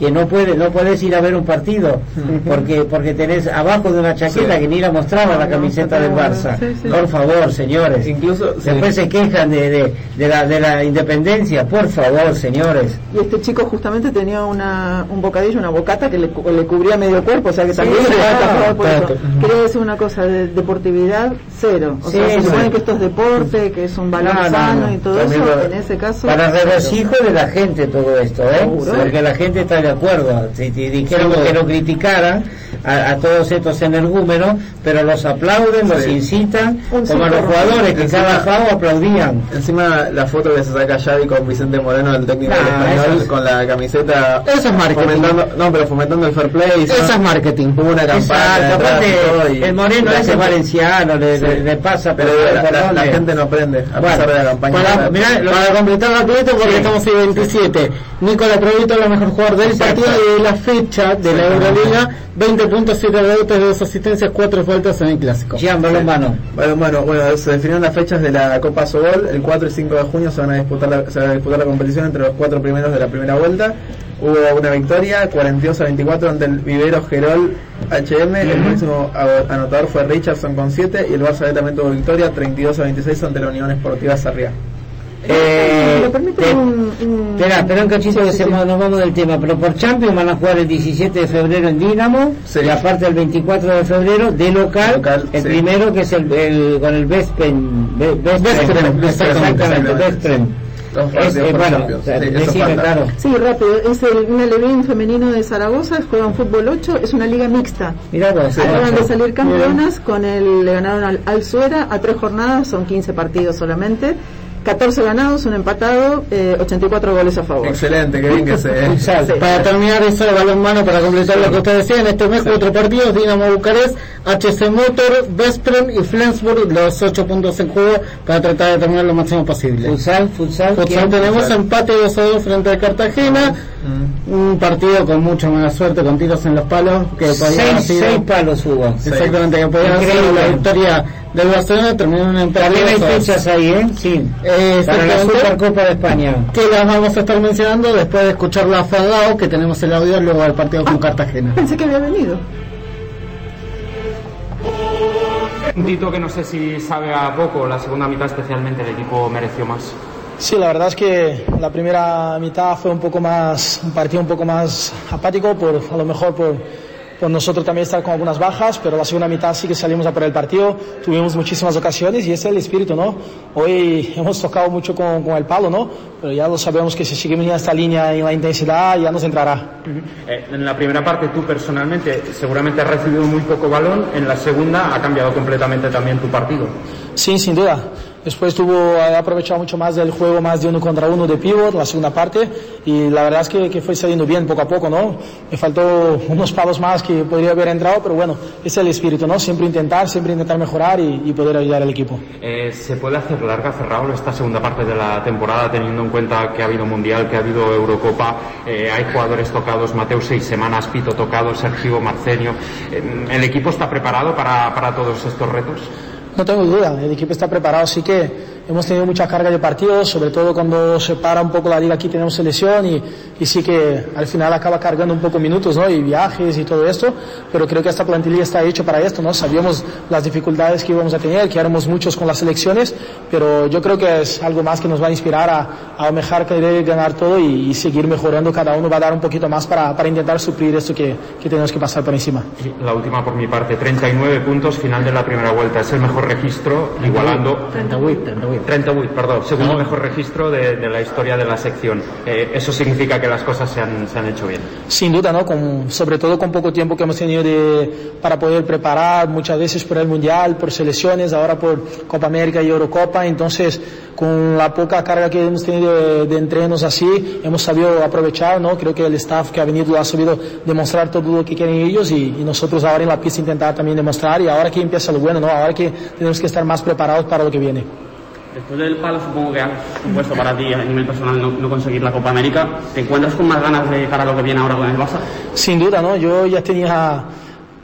que no puede, no podés ir a ver un partido, porque porque tenés abajo de una chaqueta Sí. que ni la mostraba la No, camiseta del Barça. sí, sí. Por favor, señores. Incluso, sí. Después se quejan de, de, de la, de la independencia, por favor, señores. Y este chico justamente tenía una, un bocadillo, una bocata que le, le cubría medio cuerpo, o sea que también Sí, se claro, por eso. Quería decir una cosa, de deportividad, cero. O Sí, sea, se supone que esto es deporte, que es un valor No, no, sano no. y todo También eso, lo- en ese caso... Para regocijo de la gente todo esto, ¿eh? Porque la gente está de acuerdo. Si, si dijeron que no criticaran a, a todos estos energúmenos, pero los aplauden, los Sí. incitan, Un como a los jugadores que Encima- cada bajado aplaudían. Encima la foto que se saca Xavi con Vicente Moreno, el técnico Nah, español, es- con la camiseta Eso es marketing. fomentando, no, pero fomentando el fair play. Eso es marketing. Hubo una campaña aparte, y el moreno ese es valenciano, le, Sí. le- le pasa pero por- la, por la- la gente no prende a Bueno, pesar de la campaña. Para, mirá, lo- para completar rapidito porque Sí. estamos en 27 Nicolás Provito el mejor jugador del Exacto. partido y de la fecha de la Euroliga 20 puntos, 7 rebotes, 2 asistencias, 4 faltas en el clásico Gian Balonmano. Bueno, bueno, bueno, se definieron las fechas de la Copa Sobol. El 4 y 5 de junio se van a disputar la, se va a disputar la competición entre los cuatro primeros de la primera vuelta. Hubo una victoria, 42 a 24 ante el Vivero Gerol HM. El máximo anotador fue Richardson con 7 y el Barça B también tuvo victoria, 32 a 26 ante la Unión Esportiva Sarriá. Eh, Si me permiten te- un- un- Espera, espera un cachito Sí, que sí, se sí. nos vamos del tema, pero por Champions van a jugar el 17 de febrero en Dinamo Sí. y aparte el 24 de febrero de local, Local, el sí. primero que es el, el- con el Vespen, exactamente. Dos Es, eh, bueno, Champions. o sea, Sí, decime, claro. Sí, rápido. Es el, un Alevín femenino de Zaragoza, juegan fútbol 8, es una liga mixta. Mirá Acaban de salir campeonas, con el, le ganaron al, al Suera a tres jornadas, son 15 partidos solamente. 14 ganados, un empatado, eh, 84 goles a favor. Excelente, qué bien que se. Sí. Para terminar eso de balón mano, para completar lo que ustedes decían, este mes cuatro partidos, Dinamo Bucarest, HC Motor, Vesprem y Flensburg, los ocho puntos en juego para tratar de terminar lo máximo posible. Futsal, futsal. Futsal tenemos Futsal. empate 2 a 2 frente a Cartagena, Mm. un partido con mucha mala suerte, con tiros en los palos, que podía haber Seis, sido... seis palos hubo. Exactamente, que podía haber sido la victoria del Barcelona, terminó en empate También hay 2 a 2. fechas ahí, ¿eh? Sí. Eh, Para la. Supercopa de España. que las vamos a estar mencionando después de escuchar la Fadao, que tenemos el audio luego del partido con Cartagena. Pensé que había venido. Un Tito que no sé si sabe a poco, la segunda mitad especialmente el equipo mereció más. Sí, la verdad es que la primera mitad fue un poco más, un partido un poco más apático, por, a lo mejor por, por nosotros también estar con algunas bajas, pero la segunda mitad sí que salimos a por el partido, tuvimos muchísimas ocasiones y ese es el espíritu, ¿no? Hoy hemos tocado mucho con, con el palo, ¿no? Pero ya lo sabemos que si seguimos en esta línea en la intensidad ya nos entrará. Eh, en la primera parte tú personalmente seguramente has recibido muy poco balón, en la segunda ha cambiado completamente también tu partido. Sí, sin duda. Después tuvo, he aprovechado mucho más del juego más de uno contra uno de pivot, la segunda parte, y la verdad es que, que fue saliendo bien poco a poco, ¿no? Me faltó unos palos más que podría haber entrado, pero bueno, es el espíritu, ¿no? Siempre intentar, siempre intentar mejorar y, y poder ayudar al equipo. Eh, ¿Se puede hacer larga, Ferraol, esta segunda parte de la temporada, teniendo en cuenta que ha habido Mundial, que ha habido Eurocopa, eh, hay jugadores tocados, Mateo seis semanas, Pito tocado, Sergio Marcenio. Eh, ¿El equipo está preparado para, para todos estos retos? No tengo duda, el equipo está preparado, sí que hemos tenido mucha carga de partidos, sobre todo cuando se para un poco la liga aquí tenemos selección y, y sí que al final acaba cargando un poco minutos, ¿no? Y viajes y todo esto, pero creo que esta plantilla está hecha para esto, ¿no? Sabíamos las dificultades que íbamos a tener, que éramos muchos con las selecciones, pero yo creo que es algo más que nos va a inspirar a, a mejor querer ganar todo y, y seguir mejorando, cada uno va a dar un poquito más para, para intentar suplir esto que, que tenemos que pasar por encima. La última por mi parte, 39 puntos, final de la primera vuelta, es el mejor registro, igualando... 38, 38. 38, perdón, segundo mejor registro de, de la historia de la sección. Eh, eso significa que las cosas se han, se han hecho bien. Sin duda, ¿no? Con, sobre todo con poco tiempo que hemos tenido de, para poder preparar, muchas veces por el Mundial, por selecciones, ahora por Copa América y Eurocopa. Entonces, con la poca carga que hemos tenido de, de entrenos así, hemos sabido aprovechar, ¿no? Creo que el staff que ha venido ha sabido demostrar todo lo que quieren ellos y, y nosotros ahora en la pista intentar también demostrar y ahora que empieza lo bueno, ¿no? Ahora que tenemos que estar más preparados para lo que viene. Después del palo, supongo que ha supuesto para ti a nivel personal no, no, conseguir la Copa América. ¿Te encuentras con más ganas de cara a lo que viene ahora con el Barça? Sin duda, ¿no? Yo ya tenía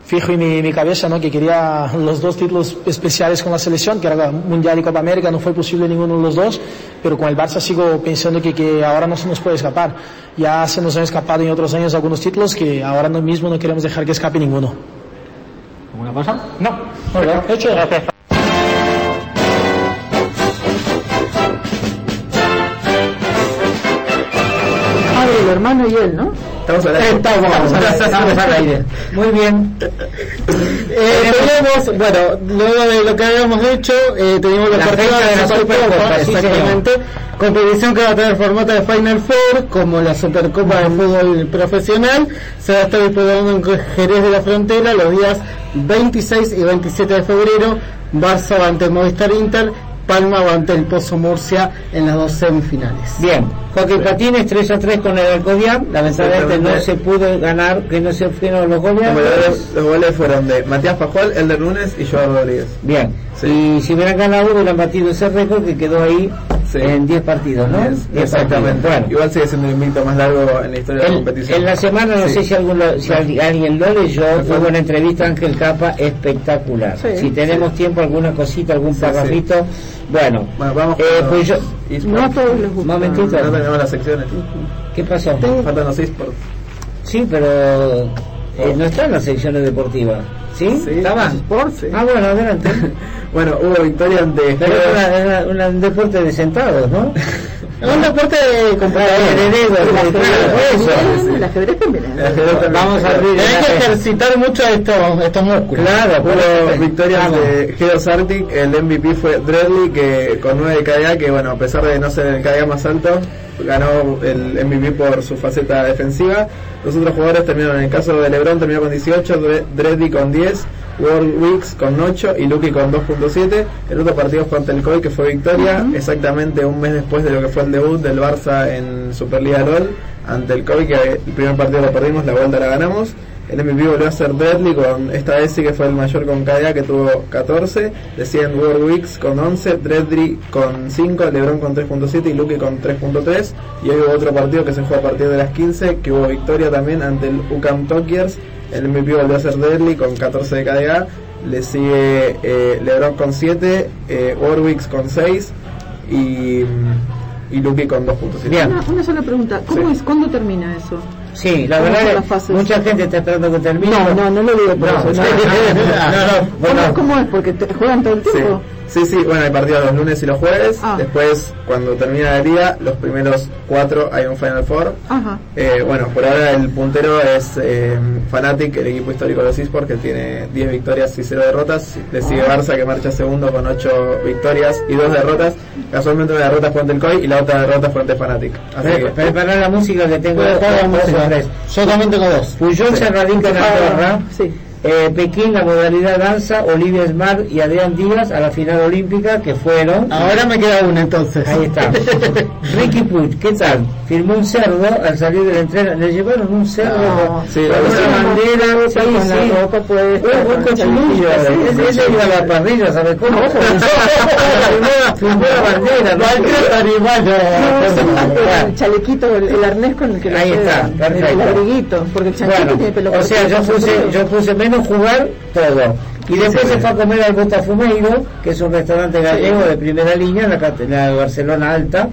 fijo en mi, mi, cabeza, ¿no? Que quería los dos títulos especiales con la selección, que era Mundial y Copa América, no fue posible ninguno de los dos, pero con el Barça sigo pensando que, que ahora no se nos puede escapar. Ya se nos han escapado en otros años algunos títulos que ahora mismo no queremos dejar que escape ninguno. ¿Alguna cosa? No. Bueno, hecho. Gracias. Hermano y él, ¿no? Estamos al aire. Estamos, estamos al aire. Muy bien. Eh, teníamos, bueno, luego de lo que habíamos hecho, eh, teníamos La partidos fecha de la Supercopa, Supercopa, sí, exactamente. Competición que va a tener formato de Final Four, como la Supercopa de Fútbol Profesional. Se va a estar disputando en Jerez de la Frontera los días 26 y 27 de febrero. Barça ante Movistar Inter, Palma va ante el Pozo Murcia en las dos semifinales. Bien, Hockey Patines 3 a 3 con el Alcobián. Lamentablemente no se pudo ganar, que no se fueron los goles. Los goles, los goles fueron de Matías Pascual, Elder Núñez y Joao Rodríguez. Bien, sí. y si hubieran ganado, hubieran batido ese récord que quedó ahí sí. en 10 partidos, ¿no? Yes, exactamente. Bueno. Igual sigue siendo el invito más largo en la historia el, de la competición. En la semana, no sí. sé si, algún, si alguien lo leyó, tuvo una entrevista a Ángel Capa espectacular. Si tenemos tiempo, alguna cosita, algún parrafito. Bueno, bueno, vamos eh, pues yo, no a todos les gusta. Momentito. No tenemos las secciones. ¿Qué pasó? Faltan los esports. Sí, pero eh, no están las secciones deportivas. ¿Sí? Sí, ¿Estaban? Sports. Ah, bueno, adelante. bueno, hubo victoria ante... Pero una, un deporte de sentados, ¿no? un deporte de El ajedrez también. Vamos a abrir. Hay que ejercitar mucho estos, estos músculos. Claro, hubo victorias de Geos Arctic. El MVP fue Dreadly, que con 9 de KDA, que bueno, a pesar de no ser el KDA más alto, ganó el MVP por su faceta defensiva. Los otros jugadores terminaron, en el caso de LeBron terminó con 18, Dreadly con 10, World Weeks con 8 y Lucky con 2.7. El otro partido fue ante el COI, que fue victoria, uh -huh. exactamente un mes después de lo que fue el debut del Barça en Superliga LOL ante el COI, que el primer partido lo perdimos, la vuelta la ganamos. El MVP volvió a ser Bradley con esta vez sí que fue el mayor con KDA que tuvo 14, decían World Weeks con 11, Bradley con 5, LeBron con 3.7 y Luke con 3.3 y hoy hubo otro partido que se fue a partir de las 15 que hubo victoria también ante el UCAM Tokiers, el MVP volvió a ser Bradley con 14 de KDA, le sigue eh, LeBron con 7, eh, Warwicks con 6 y, y Luke con 2.7. Una, una sola pregunta, ¿cómo sí. es? ¿Cuándo termina eso? Sí, la verdad es mucha gente está esperando que termine. No, no, no lo digo por no, eso. No, no, no, ¿Cómo, ¿Cómo, es? Porque te juegan todo el tiempo. Sí. Sí, sí, bueno, hay partidos los lunes y los jueves. Ah. Después, cuando termina la liga, los primeros cuatro hay un Final Four. Ajá. Eh, bueno, por ahora el puntero es eh, Fanatic, el equipo histórico de los eSports, que tiene 10 victorias y 0 derrotas. Le sigue Ah. Barça, que marcha segundo con 8 victorias y 2 derrotas. Casualmente una derrota fue ante el COI y la otra derrota fue ante Fanatic. Así Pre- que... Preparar la música que tengo. Prepara la dos o música. tres. Yo también tengo dos. Puyol Sí. se radica en Andorra. Sí. Eh, Pekín, la modalidad danza, Olivia Smart y Adrián Díaz a la final olímpica que fueron. Ahora me queda una entonces. Ahí está. Ricky Puig, ¿qué tal? Firmó un cerdo al salir de la entrega. Le llevaron un cerdo No, con sí, con una bandera. Sí, con la sí. ropa puesta, Un- un cochinillo. Ese iba a la parrilla, ¿sabes cómo? Firmó- la bandera. ¿no? No, no, el chalequito, el, arnés con el que Ahí está, perfecto. el abriguito, porque el Bueno, tiene pelo o sea, yo puse, yo puse menos jugar todo. Y después Sí. se fue a comer al Botafumeiro, que es un restaurante gallego de primera línea en la, la Barcelona Alta,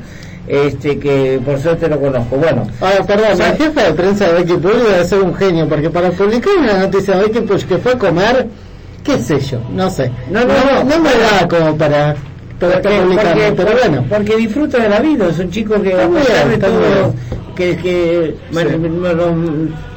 este que por suerte lo conozco. Bueno, Ahora, perdón, la jefa de prensa de Becky Puig debe ser un genio, porque para publicar una noticia de Becky Puig que fue a comer, qué sé yo, no sé. No, no, no. no me da como para, porque, pero bueno. porque disfruta de la vida, es un chico que a pesar de todo,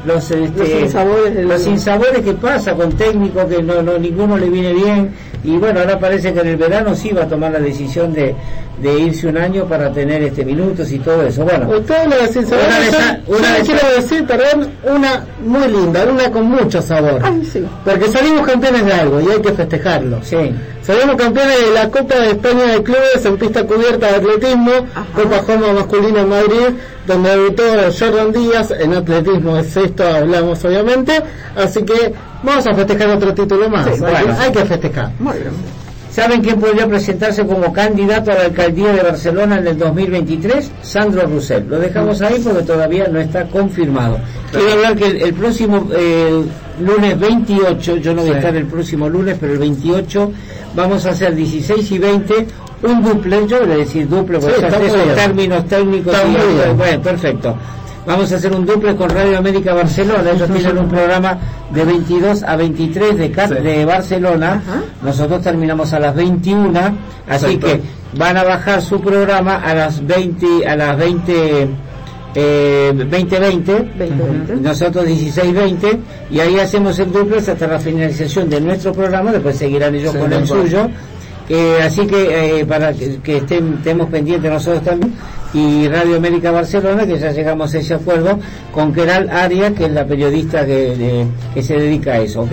los, este, Los sinsabores que pasa con técnico que no, no ninguno le viene bien y bueno ahora parece que en el verano sí va a tomar la decisión de, de irse un año para tener este minutos y todo eso bueno Ustedes lo decís, Una yo, yo una quiero decir, perdón, una muy linda, una con mucho sabor. Ay, sí. Porque salimos campeones de algo y hay que festejarlo. sí Salimos campeones de la Copa de España de Clubes en pista cubierta de atletismo, Ajá. Copa Joma masculina en Madrid, donde debutó Jordan Díaz en atletismo, es esto hablamos obviamente, así que vamos a festejar otro título más, Sí, hay, bueno. que, hay que festejar. Muy bien. ¿Saben quién podría presentarse como candidato a la alcaldía de Barcelona en el 2023? Sandro Roussel. Lo dejamos ahí porque todavía no está confirmado. Quiero hablar que el, el próximo eh, lunes 28, yo no voy a estar el próximo lunes, pero el 28 vamos a hacer 16 y 20 un duple, yo voy a decir duple porque Sí, está términos técnicos. Está y- bueno, perfecto. Vamos a hacer un duple con Radio América Barcelona. Ellos tienen un programa de 22 a 23 de, Cat- Sí. de Barcelona. Ajá. Nosotros terminamos a las 21, así Exacto. que van a bajar su programa a las 20, a las 20, eh, 20, 20. 2020. Nosotros 16, 20 y ahí hacemos el duple hasta la finalización de nuestro programa. Después seguirán ellos Sí, con el cual. suyo. Eh, así que eh, para que, que estén, estemos pendientes nosotros también y Radio América Barcelona que ya llegamos a ese acuerdo con Keral Aria que es la periodista que, de- que se dedica a eso ¿ok?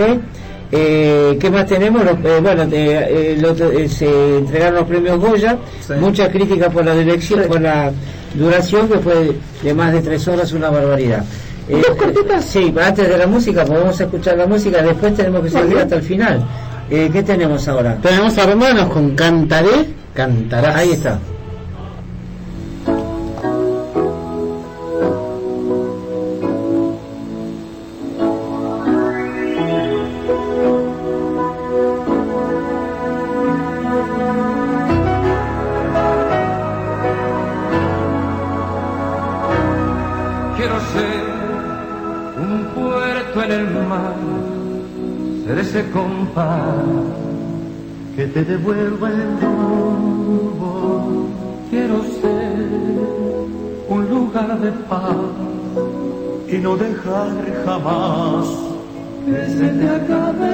Eh, ¿qué más tenemos? Eh, bueno, eh, eh, se entregaron los premios Goya Sí. mucha crítica por la dirección por la duración que fue de más de tres horas una barbaridad Eh, sí, antes de la música podemos escuchar la música después tenemos que seguir hasta el final Eh, ¿qué tenemos ahora? Tenemos a hermanos con Cantaré, Cantarás. Ahí está. Te devuelva el rumbo. Quiero ser un lugar de paz y no dejar jamás que se te acabe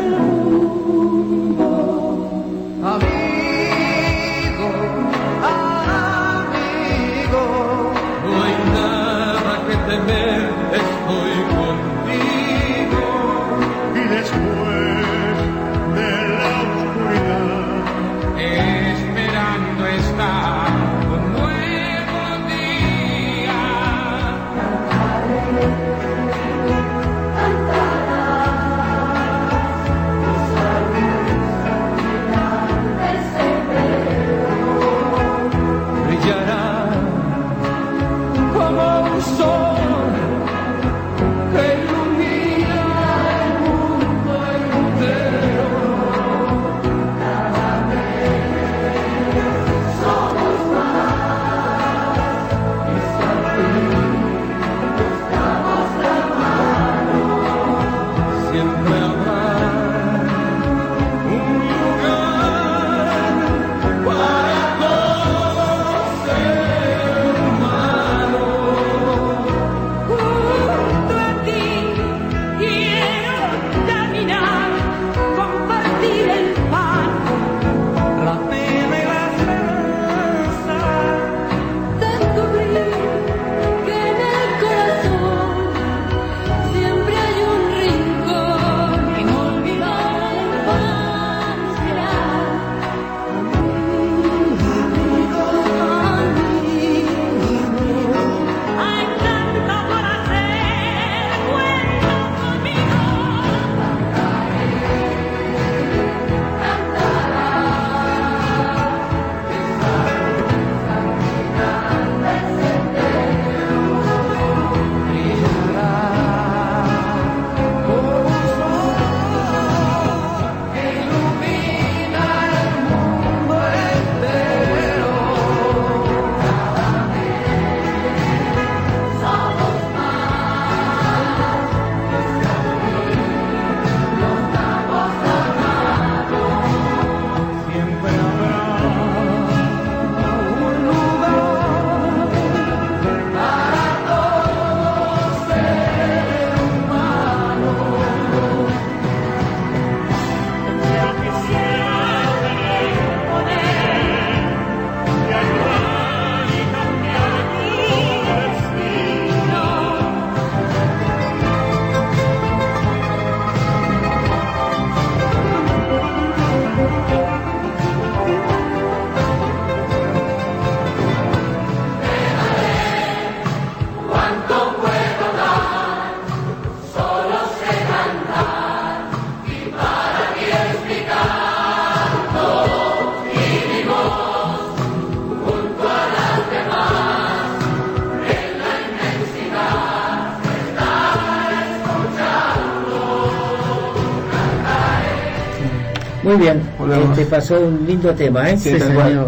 Este pasó un lindo tema, ¿eh? Sí.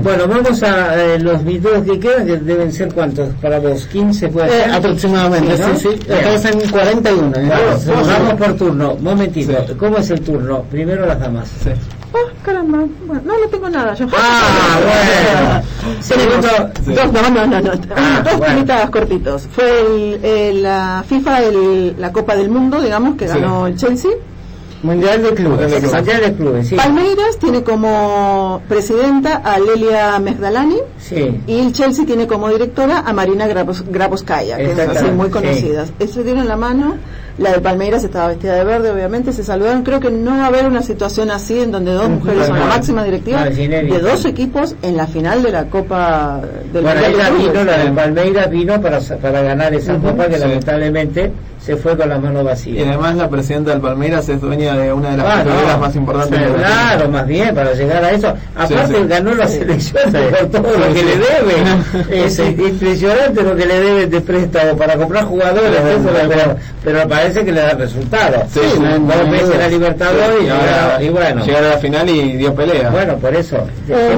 Bueno, vamos a eh, los minutos que quedan, que deben ser cuántos para vos, 15 puede Eh, ser. aproximadamente, sí, ¿no? sí. Bien. Estamos en 41. ¿eh? Vamos, Vamos, vamos por turno, momentito, ¿cómo es el turno? Primero las damas. Oh, caramba. Bueno, no, no tengo nada. Yo... Ah, bueno. Tenemos Segundo- dos, no, no, no, no. Ah, dos bueno. cortitos. Fue el, el- la FIFA, el- la Copa del Mundo, digamos, que Sí. ganó el Chelsea. Mundial de Clubes. Mundial de Clubes, sí. Palmeiras tiene como presidenta a Lelia Megdalani Sí. y el Chelsea tiene como directora a Marina Grabos, Graboskaya, que es así, Exactamente, muy sí. conocidas. Se dieron la mano, la de Palmeiras estaba vestida de verde, obviamente, se saludaron. Creo que no va a haber una situación así en donde dos mujeres son la máxima directiva No, de dos equipos en la final de la Copa del Bueno, ella vino, la de Palmeiras vino para, para ganar esa copa que Sí. lamentablemente se fue con las manos Y vacías. además la presidenta del Palmeiras es dueña de una de las Ah, no. más importantes Sí, de. Claro, más bien, para llegar a eso. Aparte, sí. ganó la selección Sí. por todo Sí, lo que sí. le debe. Es impresionante lo que le deben de préstamo para comprar jugadores, Sí, eso, sí. pero, pero parece que le da resultado. Sí, sí. Dos veces la Libertadores Y y, ahora- y bueno. Llegar a la final y dio pelea. Bueno, por eso. Eh,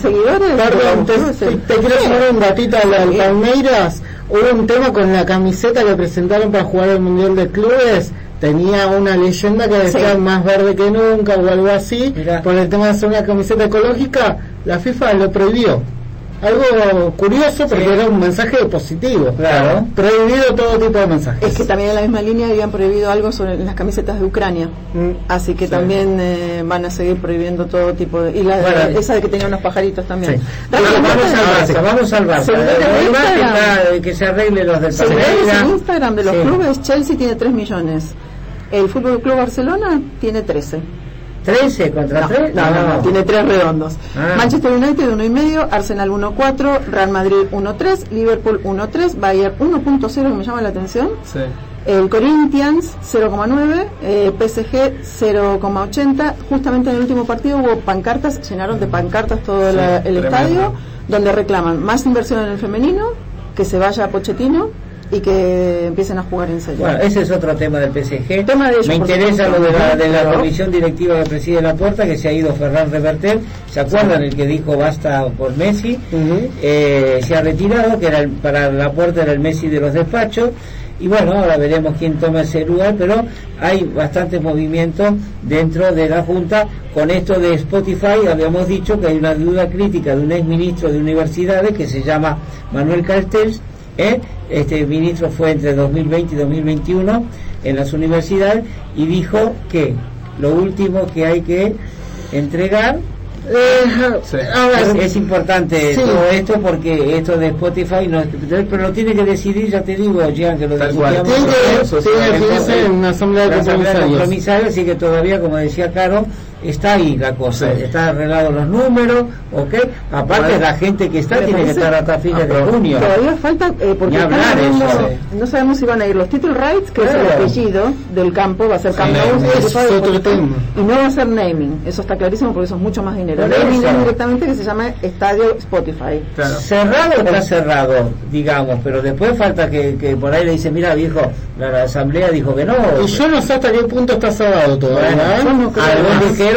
seguidores. Perdón, te, Clubes, te- quiero sumar un ratito a del Palmeiras. Hubo un tema con la camiseta que presentaron para jugar el Mundial de Clubes. Tenía una leyenda que decía Sí. más verde que nunca o algo así. Mirá. Por el tema de hacer una camiseta ecológica, la FIFA lo prohibió. Algo curioso porque Sí. era un mensaje positivo. Claro. Prohibido todo tipo de mensajes. Es que también en la misma línea habían prohibido algo sobre las camisetas de Ucrania. Mm. Así que también eh, van a seguir prohibiendo todo tipo de... Y la, Bueno, esa de que tenía unos pajaritos también. Sí. Dale, Vamos, vamos al Barça, vamos al Barça. Instagram. está- que se arregle los del en Instagram de los Sí. clubes, Chelsea tiene 3 millones. El Fútbol Club Barcelona tiene 13. 13 contra No, 3. no, no, no, tiene 3 redondos. Ah. Manchester United 1,5, y medio, Arsenal 1,4, Real Madrid 1,3, Liverpool 1,3, Bayern 1,0 que me llama la atención. Sí. El Corinthians 0,9, eh, PSG 0,80. Justamente en el último partido hubo pancartas, llenaron de pancartas todo Sí, la- el tremendo. estadio, donde reclaman más inversión en el femenino, que se vaya a Pochettino y que empiecen a jugar en serio. Bueno, ese es otro tema del PSG. Tema de ellos, Me interesa lo de la, de la Claro. comisión directiva que preside la puerta, que se ha ido Ferran Reverter. ¿Se acuerdan el que dijo basta por Messi? Eh, se ha retirado, que era el- para la puerta era el Messi de los despachos. Y bueno, ahora veremos quién toma ese lugar, pero hay bastante movimiento dentro de la Junta. Con esto de Spotify habíamos dicho que hay una duda crítica de un ex ministro de universidades que se llama Manuel Castells, ¿eh? Este ministro fue entre 2020 y 2021 en las universidades y dijo que lo último que hay que entregar Eh, a ver, es, es importante Sí. todo esto porque esto de Spotify no pero lo tiene que decidir ya te digo Jean que lo discutíamos Tiene que- definirse en una asamblea de la asamblea de compromisarios. compromisarios, así que todavía como decía Caro está ahí la cosa Sí. está arreglado los números ok aparte Bueno, la gente que está tiene que estar hasta fines de pero junio Todavía falta, eh, porque hablar hablando- eso. no sabemos si van a ir los title rights, que es el apellido del campo, va a ser Camp Sí, Nou, es Spotify, otro Spotify, tema. y no va a ser naming, eso está clarísimo porque eso es mucho más dinero. Por naming es directamente que se llama Estadio Spotify. Claro. cerrado está cerrado digamos pero después falta que, que por ahí le dice mira viejo la, la asamblea dijo que no y yo no sé hasta qué punto está cerrado todavía. Bueno, ¿eh? yo no creo.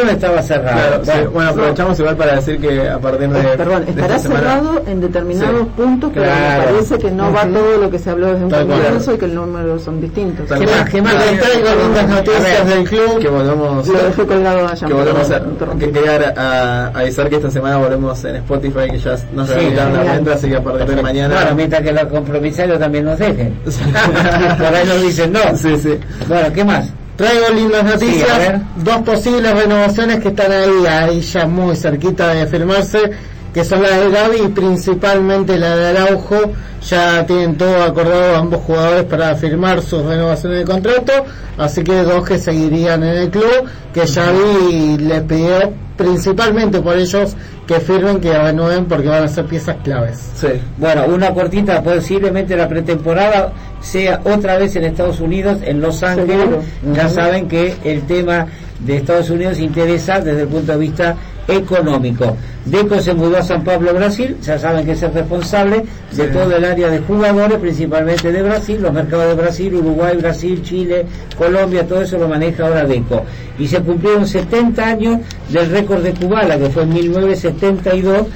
Estaba cerrado Claro, sí. Bueno, aprovechamos igual para decir que a partir de. Eh, Perdón, de estará semana- cerrado en determinados Sí. puntos, pero Claro. me parece que no va todo lo que se habló desde un Tal cual. comienzo y que el número son distintos. ¿Qué más? ¿Qué más? Lindas noticias del club. Que volvemos. Lo dejé colgado allá. que volvemos a, que quería a- avisar que esta semana volvemos en Spotify que ya no se Sí, las genial. ventas así que a partir de mañana Bueno, mientras que los compromisarios también nos dejen. Por ahí nos dicen no. sí sí Bueno, ¿qué más? Traigo lindas noticias, dos posibles renovaciones que están ahí, ahí ya muy cerquita de firmarse, que son la de Gaby y principalmente la de Araujo. Ya tienen todo acordado ambos jugadores para firmar sus renovaciones de contrato, así que dos que seguirían en el club, que Xavi les pidió principalmente por ellos que firmen, que renueven porque van a ser piezas claves. sí Bueno, una cortita, posiblemente la pretemporada sea otra vez en Estados Unidos, en Los Ángeles. Seguro. Ya saben que el tema de Estados Unidos interesa desde el punto de vista económico. Deco se mudó a San Pablo, Brasil, ya saben que es el responsable de Sí. todo el área de jugadores, principalmente de Brasil, los mercados de Brasil, Uruguay, Brasil, Chile, Colombia, todo eso lo maneja ahora Deco. Y se cumplieron 70 años del récord de Kubala, que fue en 1972,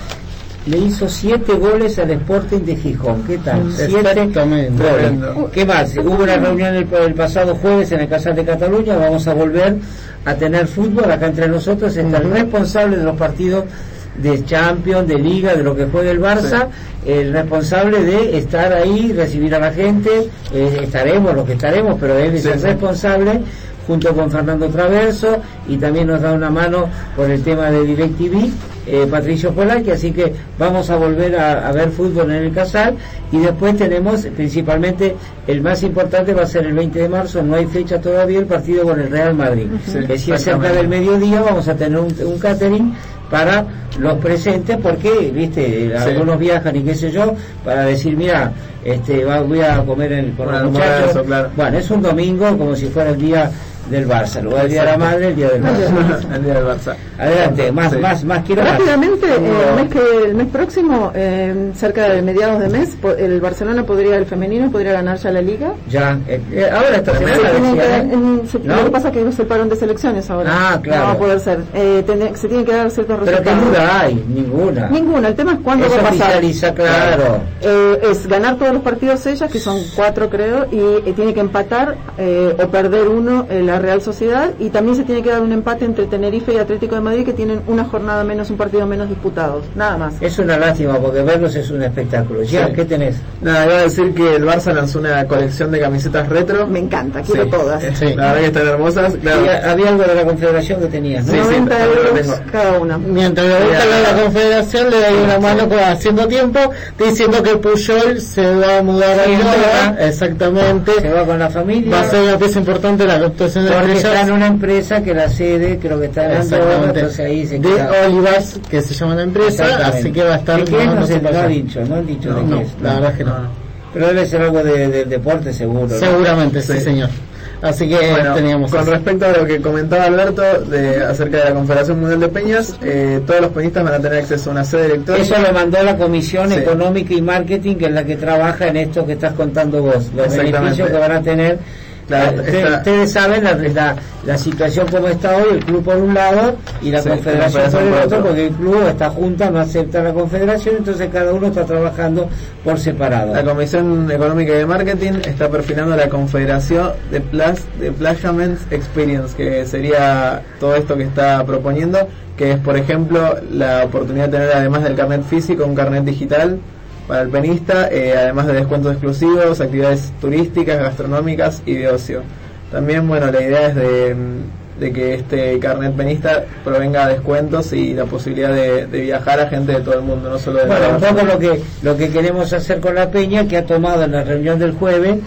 le hizo siete goles al Sporting de Gijón. ¿Qué tal? Siete Exactamente. goles. ¿Qué más? Hubo una reunión el, el pasado jueves en el Casal de Cataluña. Vamos a volver a tener fútbol acá entre nosotros. Está el responsable de los partidos de Champions, de Liga, de lo que juega el Barça, el responsable de estar ahí, recibir a la gente. eh, estaremos, los que estaremos, pero él es Sí, el sí. responsable junto con Fernando Traverso y también nos da una mano por el tema de DirecTV eh, Patricio Polaki, así que vamos a volver a, a ver fútbol en el Casal y después tenemos principalmente el más importante va a ser el 20 de marzo, no hay fecha todavía el partido con el Real Madrid, Sí, que si es cerca del mediodía vamos a tener un, un catering para los presentes porque viste Sí. algunos viajan y qué sé yo para decir mira este va- voy a comer en, con los muchachos claro. bueno es un domingo como si fuera el día del Barça luego el día de la madre el día del Barça el día del Barça. adelante más Sí. más más quiero más. Rápidamente, eh, No. el, mes que, el mes próximo, eh, cerca de mediados de mes, el Barcelona podría, el femenino podría ganar ya la liga. ya eh, eh, ahora esta Se semana tienen en- se- ¿No? Lo que pasa es que es el parón de selecciones ahora. Ah, claro. No va a poder ser. Eh, tiene- se tienen que dar ciertos pero qué resultados. duda hay ninguna Ninguna, el tema es cuándo Eso va a pasar. claro. Eh, es ganar todos los partidos ellas, que son cuatro creo, y eh, tiene que empatar eh, o perder uno eh, la Real Sociedad, y también se tiene que dar un empate entre Tenerife y Atlético de Madrid, que tienen una jornada menos, un partido menos disputados, nada más. es una lástima porque verlos es un espectáculo ya Sí. qué tenés Nada, iba a decir que el Barça lanzó una colección de camisetas retro. Me encanta, quiero Sí. todas. Sí. La verdad que están hermosas. Claro. Había, había algo de la confederación que tenías ¿no? Sí, sí, 90 también lo euros cada una. Mientras le gusta la, la confederación, le doy una mano con- haciendo tiempo, diciendo que Puyol se va a mudar a Sí, Andorra. Exactamente. se va con la familia Va a ser una pieza importante la actuación las porque está en una empresa que la sede creo que está en Andorra entonces ahí se de queda Olivas, que se llama la empresa, así que va a estar ¿De qué no, sé, no han dicho no han dicho de No, qué es la verdad es que no. pero debe ser algo de, del deporte seguro ¿no? Seguramente, sí, Sí. señor. Así que Bueno, teníamos con eso. respecto a lo que comentaba Alberto de, acerca de la Confederación Mundial de Peñas, eh, todos los peñistas van a tener acceso a una sede electrónica. Eso lo mandó la Comisión Sí. Económica y Marketing, que es la que trabaja en esto que estás contando vos, los beneficios que van a tener. Claro, Eh, usted- está- Ustedes saben la, la, la situación como está hoy, el club por un lado y la Sí, confederación por el por otro, otro. porque el club, esta junta no acepta la confederación, entonces cada uno está trabajando por separado. La Comisión Económica y de Marketing está perfilando la Confederación de, Plas, de Playament Experience, que sería todo esto que está proponiendo, que es, por ejemplo, la oportunidad de tener, además del carnet físico, un carnet digital para el penista, eh, además de descuentos exclusivos, actividades turísticas, gastronómicas y de ocio. También, bueno, la idea es de, mm, de que este carnet penista provenga descuentos y la posibilidad de, de viajar a gente de todo el mundo, no solo de Bueno, un poco lo que, lo que queremos hacer con la Peña, que ha tomado en la reunión del jueves,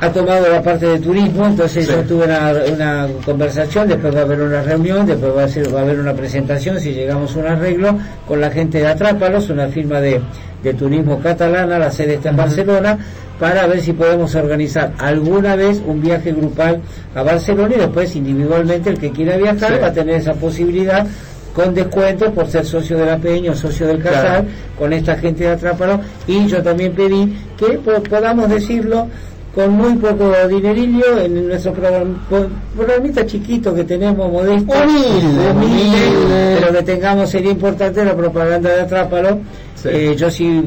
ha tomado la parte de turismo, entonces Sí. yo tuve una, una conversación, después va a haber una reunión, después va a, ser, va a haber una presentación, si llegamos a un arreglo, con la gente de Atrápalos, una firma de, de turismo catalana, la sede está en Barcelona, para ver si podemos organizar alguna vez un viaje grupal a Barcelona y después individualmente el que quiera viajar Sí. va a tener esa posibilidad con descuento por ser socio de la Peña o socio del Casal Claro. con esta gente de Atrápalo y yo también pedí que po- podamos decirlo con muy poco dinerillo en nuestro programa, po- programita chiquito que tenemos modesto Humilde, humilde. pero que tengamos sería importante la propaganda de Atrápalo Sí. Eh, yo sí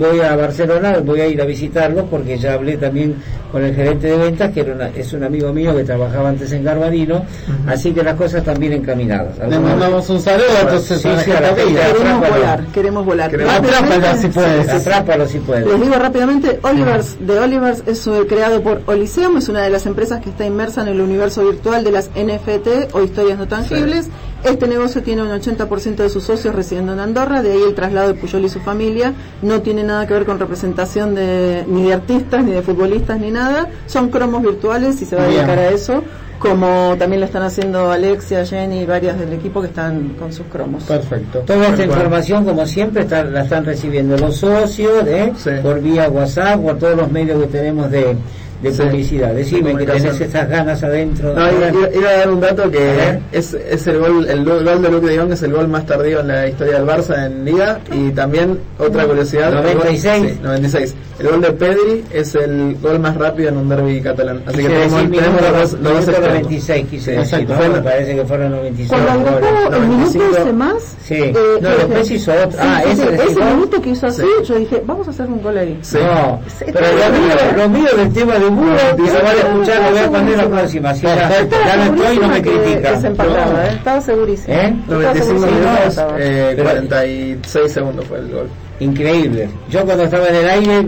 voy a Barcelona voy a ir a visitarlo porque ya hablé también con el gerente de ventas que era una- es un amigo mío que trabajaba antes en Garbarino así que las cosas están bien encaminadas Le mandamos un saludo, entonces Sí, sí, a la Queremos Atrápalo. volar, queremos volar. Queremos- Rápidamente, Atrápala si puedes. Atrápalo si puede Les digo rápidamente, Olivers de Olivers es eh, creado por Oliseum, es una de las empresas que está inmersa en el universo virtual de las NFT o historias no tangibles. Este negocio tiene un 80% de sus socios residiendo en Andorra, de ahí el traslado de Puyol y su familia. No tiene nada que ver con representación de, ni de artistas, ni de futbolistas, ni nada. Son cromos virtuales y se va a dedicar a eso, como también lo están haciendo Alexia, Jenny y varias del equipo que están con sus cromos. Perfecto. Toda esta información, como siempre, está- la están recibiendo los socios ¿eh? Sí. por vía WhatsApp, por todos los medios que tenemos de, de Sí. publicidad. Decime que tenés estas ganas adentro. No, iba, iba- iba a dar un dato que es, es el gol el gol de Luke de Jong es el gol más tardío en la historia del Barça en Liga y también otra curiosidad el gol- 96. sí, 96 el gol de Pedri es el gol más rápido en un derby catalán así que tenemos, decir tenemos minuto- los dos, los dos minuto extremos. 96 quise decir, Exacto. ¿no? Me parece que fueron 96 Cuando agregó el minuto 95. ese más, Sí. eh, no, después hizo otro. Sí, ah, sí, ese, ese minuto que hizo así, Sí. yo dije, vamos a hacer un gol ahí. Sí. No, pero lo mío, lo mío del tema de Sí, se van a escuchar, voy a poner la próxima. Si ya, Estaba ya no estoy, no me critica. que se empataba, ¿eh? Estaba segurísimo. ¿Eh? Estaba 95 segurísima que minutos eh, Pero- 46 segundos fue el gol Increíble. Yo cuando estaba en el aire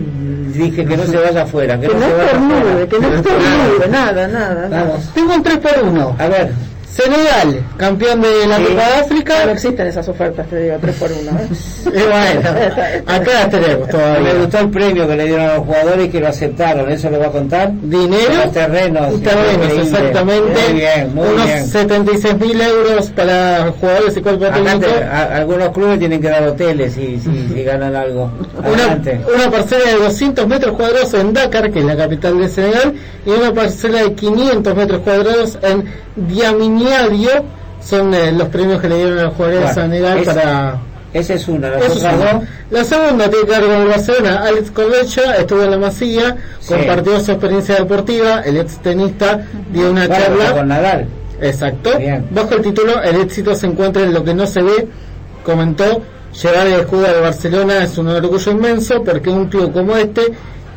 dije que no se vaya afuera, que, Que no, no se vaya afuera. que no estornude, nada, nada. nada. Vamos. Tengo un 3 por 1 A ver, Senegal, campeón de la Sí. Copa de Ya no África. existen esas ofertas, te digo, 3 por 1. ¿eh? Y bueno, acá las tenemos me todavía. gustó el premio que le dieron a los jugadores que lo aceptaron, ¿eso lo va a contar? Dinero Los terrenos. y terrenos, exactamente. Muy bien, muy Unos bien. 76 mil euros para jugadores y cuerpo técnico. algunos clubes tienen que dar hoteles si, si, si ganan algo. Una, Adelante. una parcela de 200 metros cuadrados en Dakar, que es la capital de Senegal, y una parcela de 500 metros cuadrados en Diaminiadio. Son eh, los premios que le dieron a los jugadores de Senegal es- para... Esa es una, otras sí. dos. La segunda tiene que ver con el Barcelona. Alex Correcha estuvo en la Masía, Sí. compartió su experiencia deportiva. El ex tenista dio una Bueno, charla. con Nadal. Exacto. Bien. Bajo el título El éxito se encuentra en lo que no se ve. Comentó, llevar el escudo de Barcelona es un orgullo inmenso porque un tío como este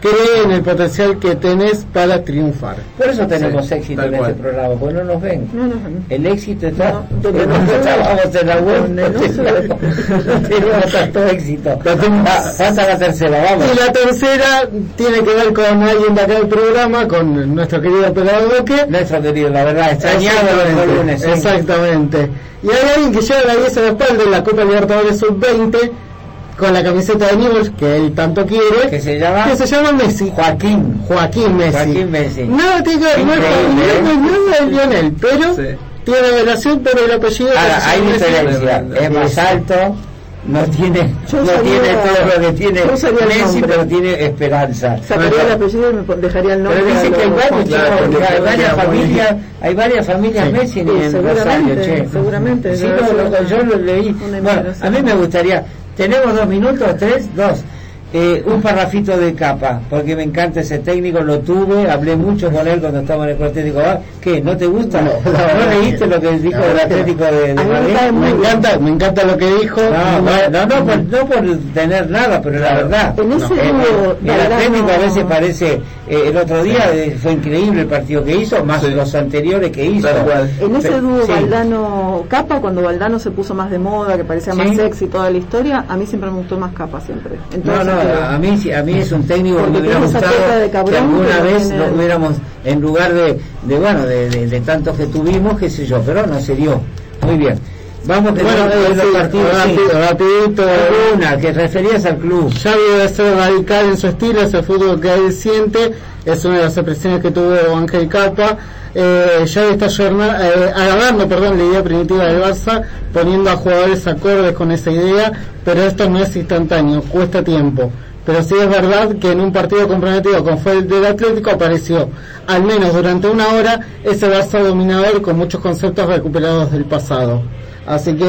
cree en el potencial que tenés para triunfar. Por eso tenemos Sí, éxito en cual. este programa, porque no nos ven. No, no, no. El éxito está donde donde no no se ve. estábamos en la web. Tenemos tanto éxito. Pasa a la tercera, vamos. Y la tercera tiene que ver con alguien de acá del programa, con nuestro querido operador Duque. Nuestro querido, la verdad, extrañado los Exactamente, lunes. sí. Exactamente. Y hay alguien que lleva la 10 a la espalda en la Copa Libertadores Sub-20 con la camiseta de Newell's que él tanto quiere. Que se llama que se llama Messi. Joaquín. Joaquín Messi. Joaquín Messi. Nada tiene no nada de Lionel, pero Sí. tiene relación por el apellido. Ahora, hay diferencia. Es más alto, no tiene, Yo no tiene todo lo que tiene Messi, pero tiene esperanza. Sacaría el apellido y me dejaría el nombre. Pero dice que hay varios, Claro, chicos, hay varias familias, hay varias familias Messi en, Sí, en Rosario, che. seguramente, Sí, no, yo lo leí. Bueno, a mí me gustaría, tenemos dos minutos, tres, dos. Eh, un parrafito de capa, porque me encanta ese técnico, lo tuve, hablé mucho con él cuando estaba en el Atlético ah, ¿Qué? ¿No te gusta? ¿No, leíste lo que dijo que Atlético de, de Madrid? Me encanta, me encanta lo que dijo. No, no, no, no por, no por tener nada, pero la verdad. En ese No, eh, dúo, el Valdano- Atlético a veces parece, eh, el otro día eh, fue increíble el partido que hizo, más Sí. los anteriores que hizo. En ese Pero- dúo sí. Valdano-Capa, cuando Valdano se puso más de moda, que parecía Sí. más sexy toda la historia, a mí siempre me gustó más Capa, siempre. No, Entonces, no, a mí, sí- a mí es un técnico que me hubiera gustado que alguna vez tiene- no hubiéramos, en lugar de, de bueno, de, de, de tantos que tuvimos, qué sé yo, pero no se dio. Muy bien. Vamos que Bueno, los sí, partidos, sí. rápido, rapidito. Una, que referías al club. Xavi debe ser radical en su estilo, ese fútbol que él siente, es una de las expresiones que tuvo Ángel Capa. Eh, Xavi está eh, agarrando perdón, la idea primitiva del Barça, poniendo a jugadores acordes con esa idea, pero esto no es instantáneo, cuesta tiempo. Pero sí es verdad que en un partido comprometido como fue el del Atlético apareció, al menos durante una hora, ese Barça dominador con muchos conceptos recuperados del pasado. Así que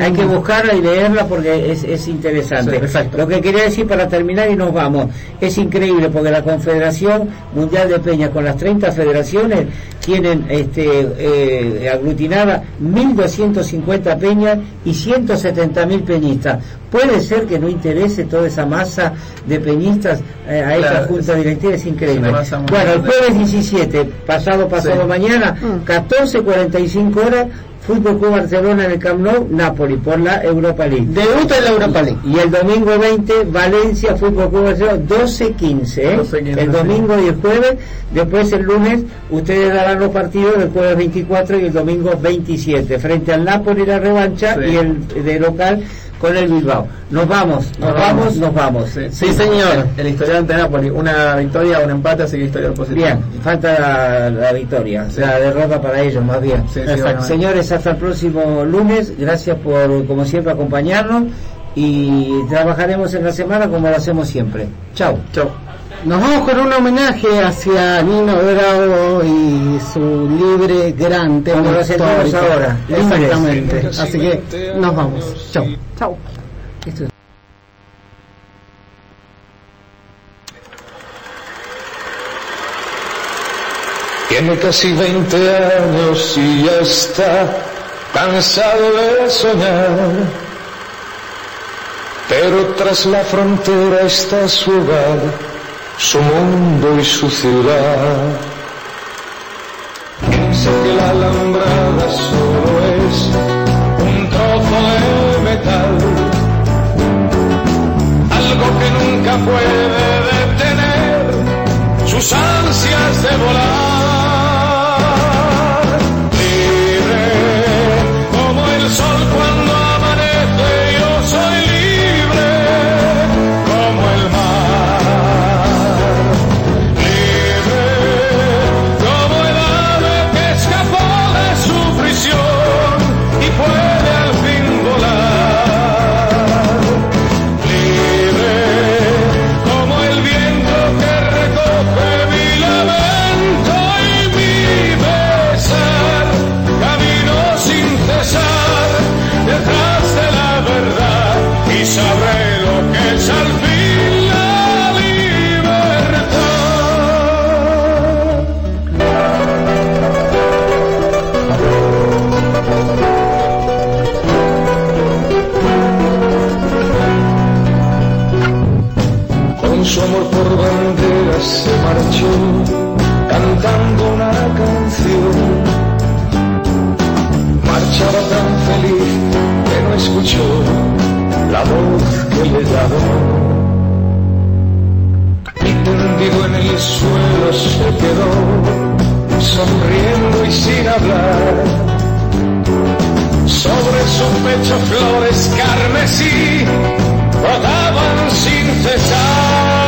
Hay que buscarla y leerla porque es, es interesante. Sí, exacto. Lo que quería decir para terminar y nos vamos, es increíble porque la Confederación Mundial de Peñas con las 30 federaciones tienen este, eh, aglutinadas 1.250 peñas y 170.000 peñistas. Puede ser que no interese toda esa masa de peñistas eh, a esa Claro, junta es- directiva, es increíble. es Bueno, el jueves 17, pasado, pasado Sí. mañana, 14.45 horas, Fútbol Club Barcelona en el Camp Nou, Napoli por la Europa League. Debuta en la Europa League. Y el domingo 20, Valencia, Fútbol Club Barcelona, 12-15, ¿eh? 12-15, el domingo y el jueves. Después el lunes, ustedes darán los partidos del jueves 24 y el domingo 27, frente al Napoli la revancha Sí. y el de local con el Bilbao. Nos vamos, nos, Nos vamos, vamos. nos vamos. Sí, Sí, señor. El, el historial ante Napoli, una victoria, un empate, así que historial positivo. Bien, falta la, la victoria, Sí. la derrota para ellos más bien. Sí. Señores, hasta el próximo lunes. Gracias por, como siempre, acompañarnos. y trabajaremos en la semana como lo hacemos siempre. Chao. Chao. Nos vamos con un homenaje hacia Nino Bravo y su libre gran tema Como lo libres. Exactamente. Así que nos vamos. Chao. Chao. Tiene casi 20 años y ya está cansado de soñar. Pero tras la frontera está su hogar, su mundo y su ciudad. Sé que la alambrada solo es un trozo de metal, algo que nunca puede detener sus ansias de volar. Que le daba. Y tendido en el suelo se quedó, sonriendo y sin hablar. Sobre su pecho flores carmesí brotaban sin cesar.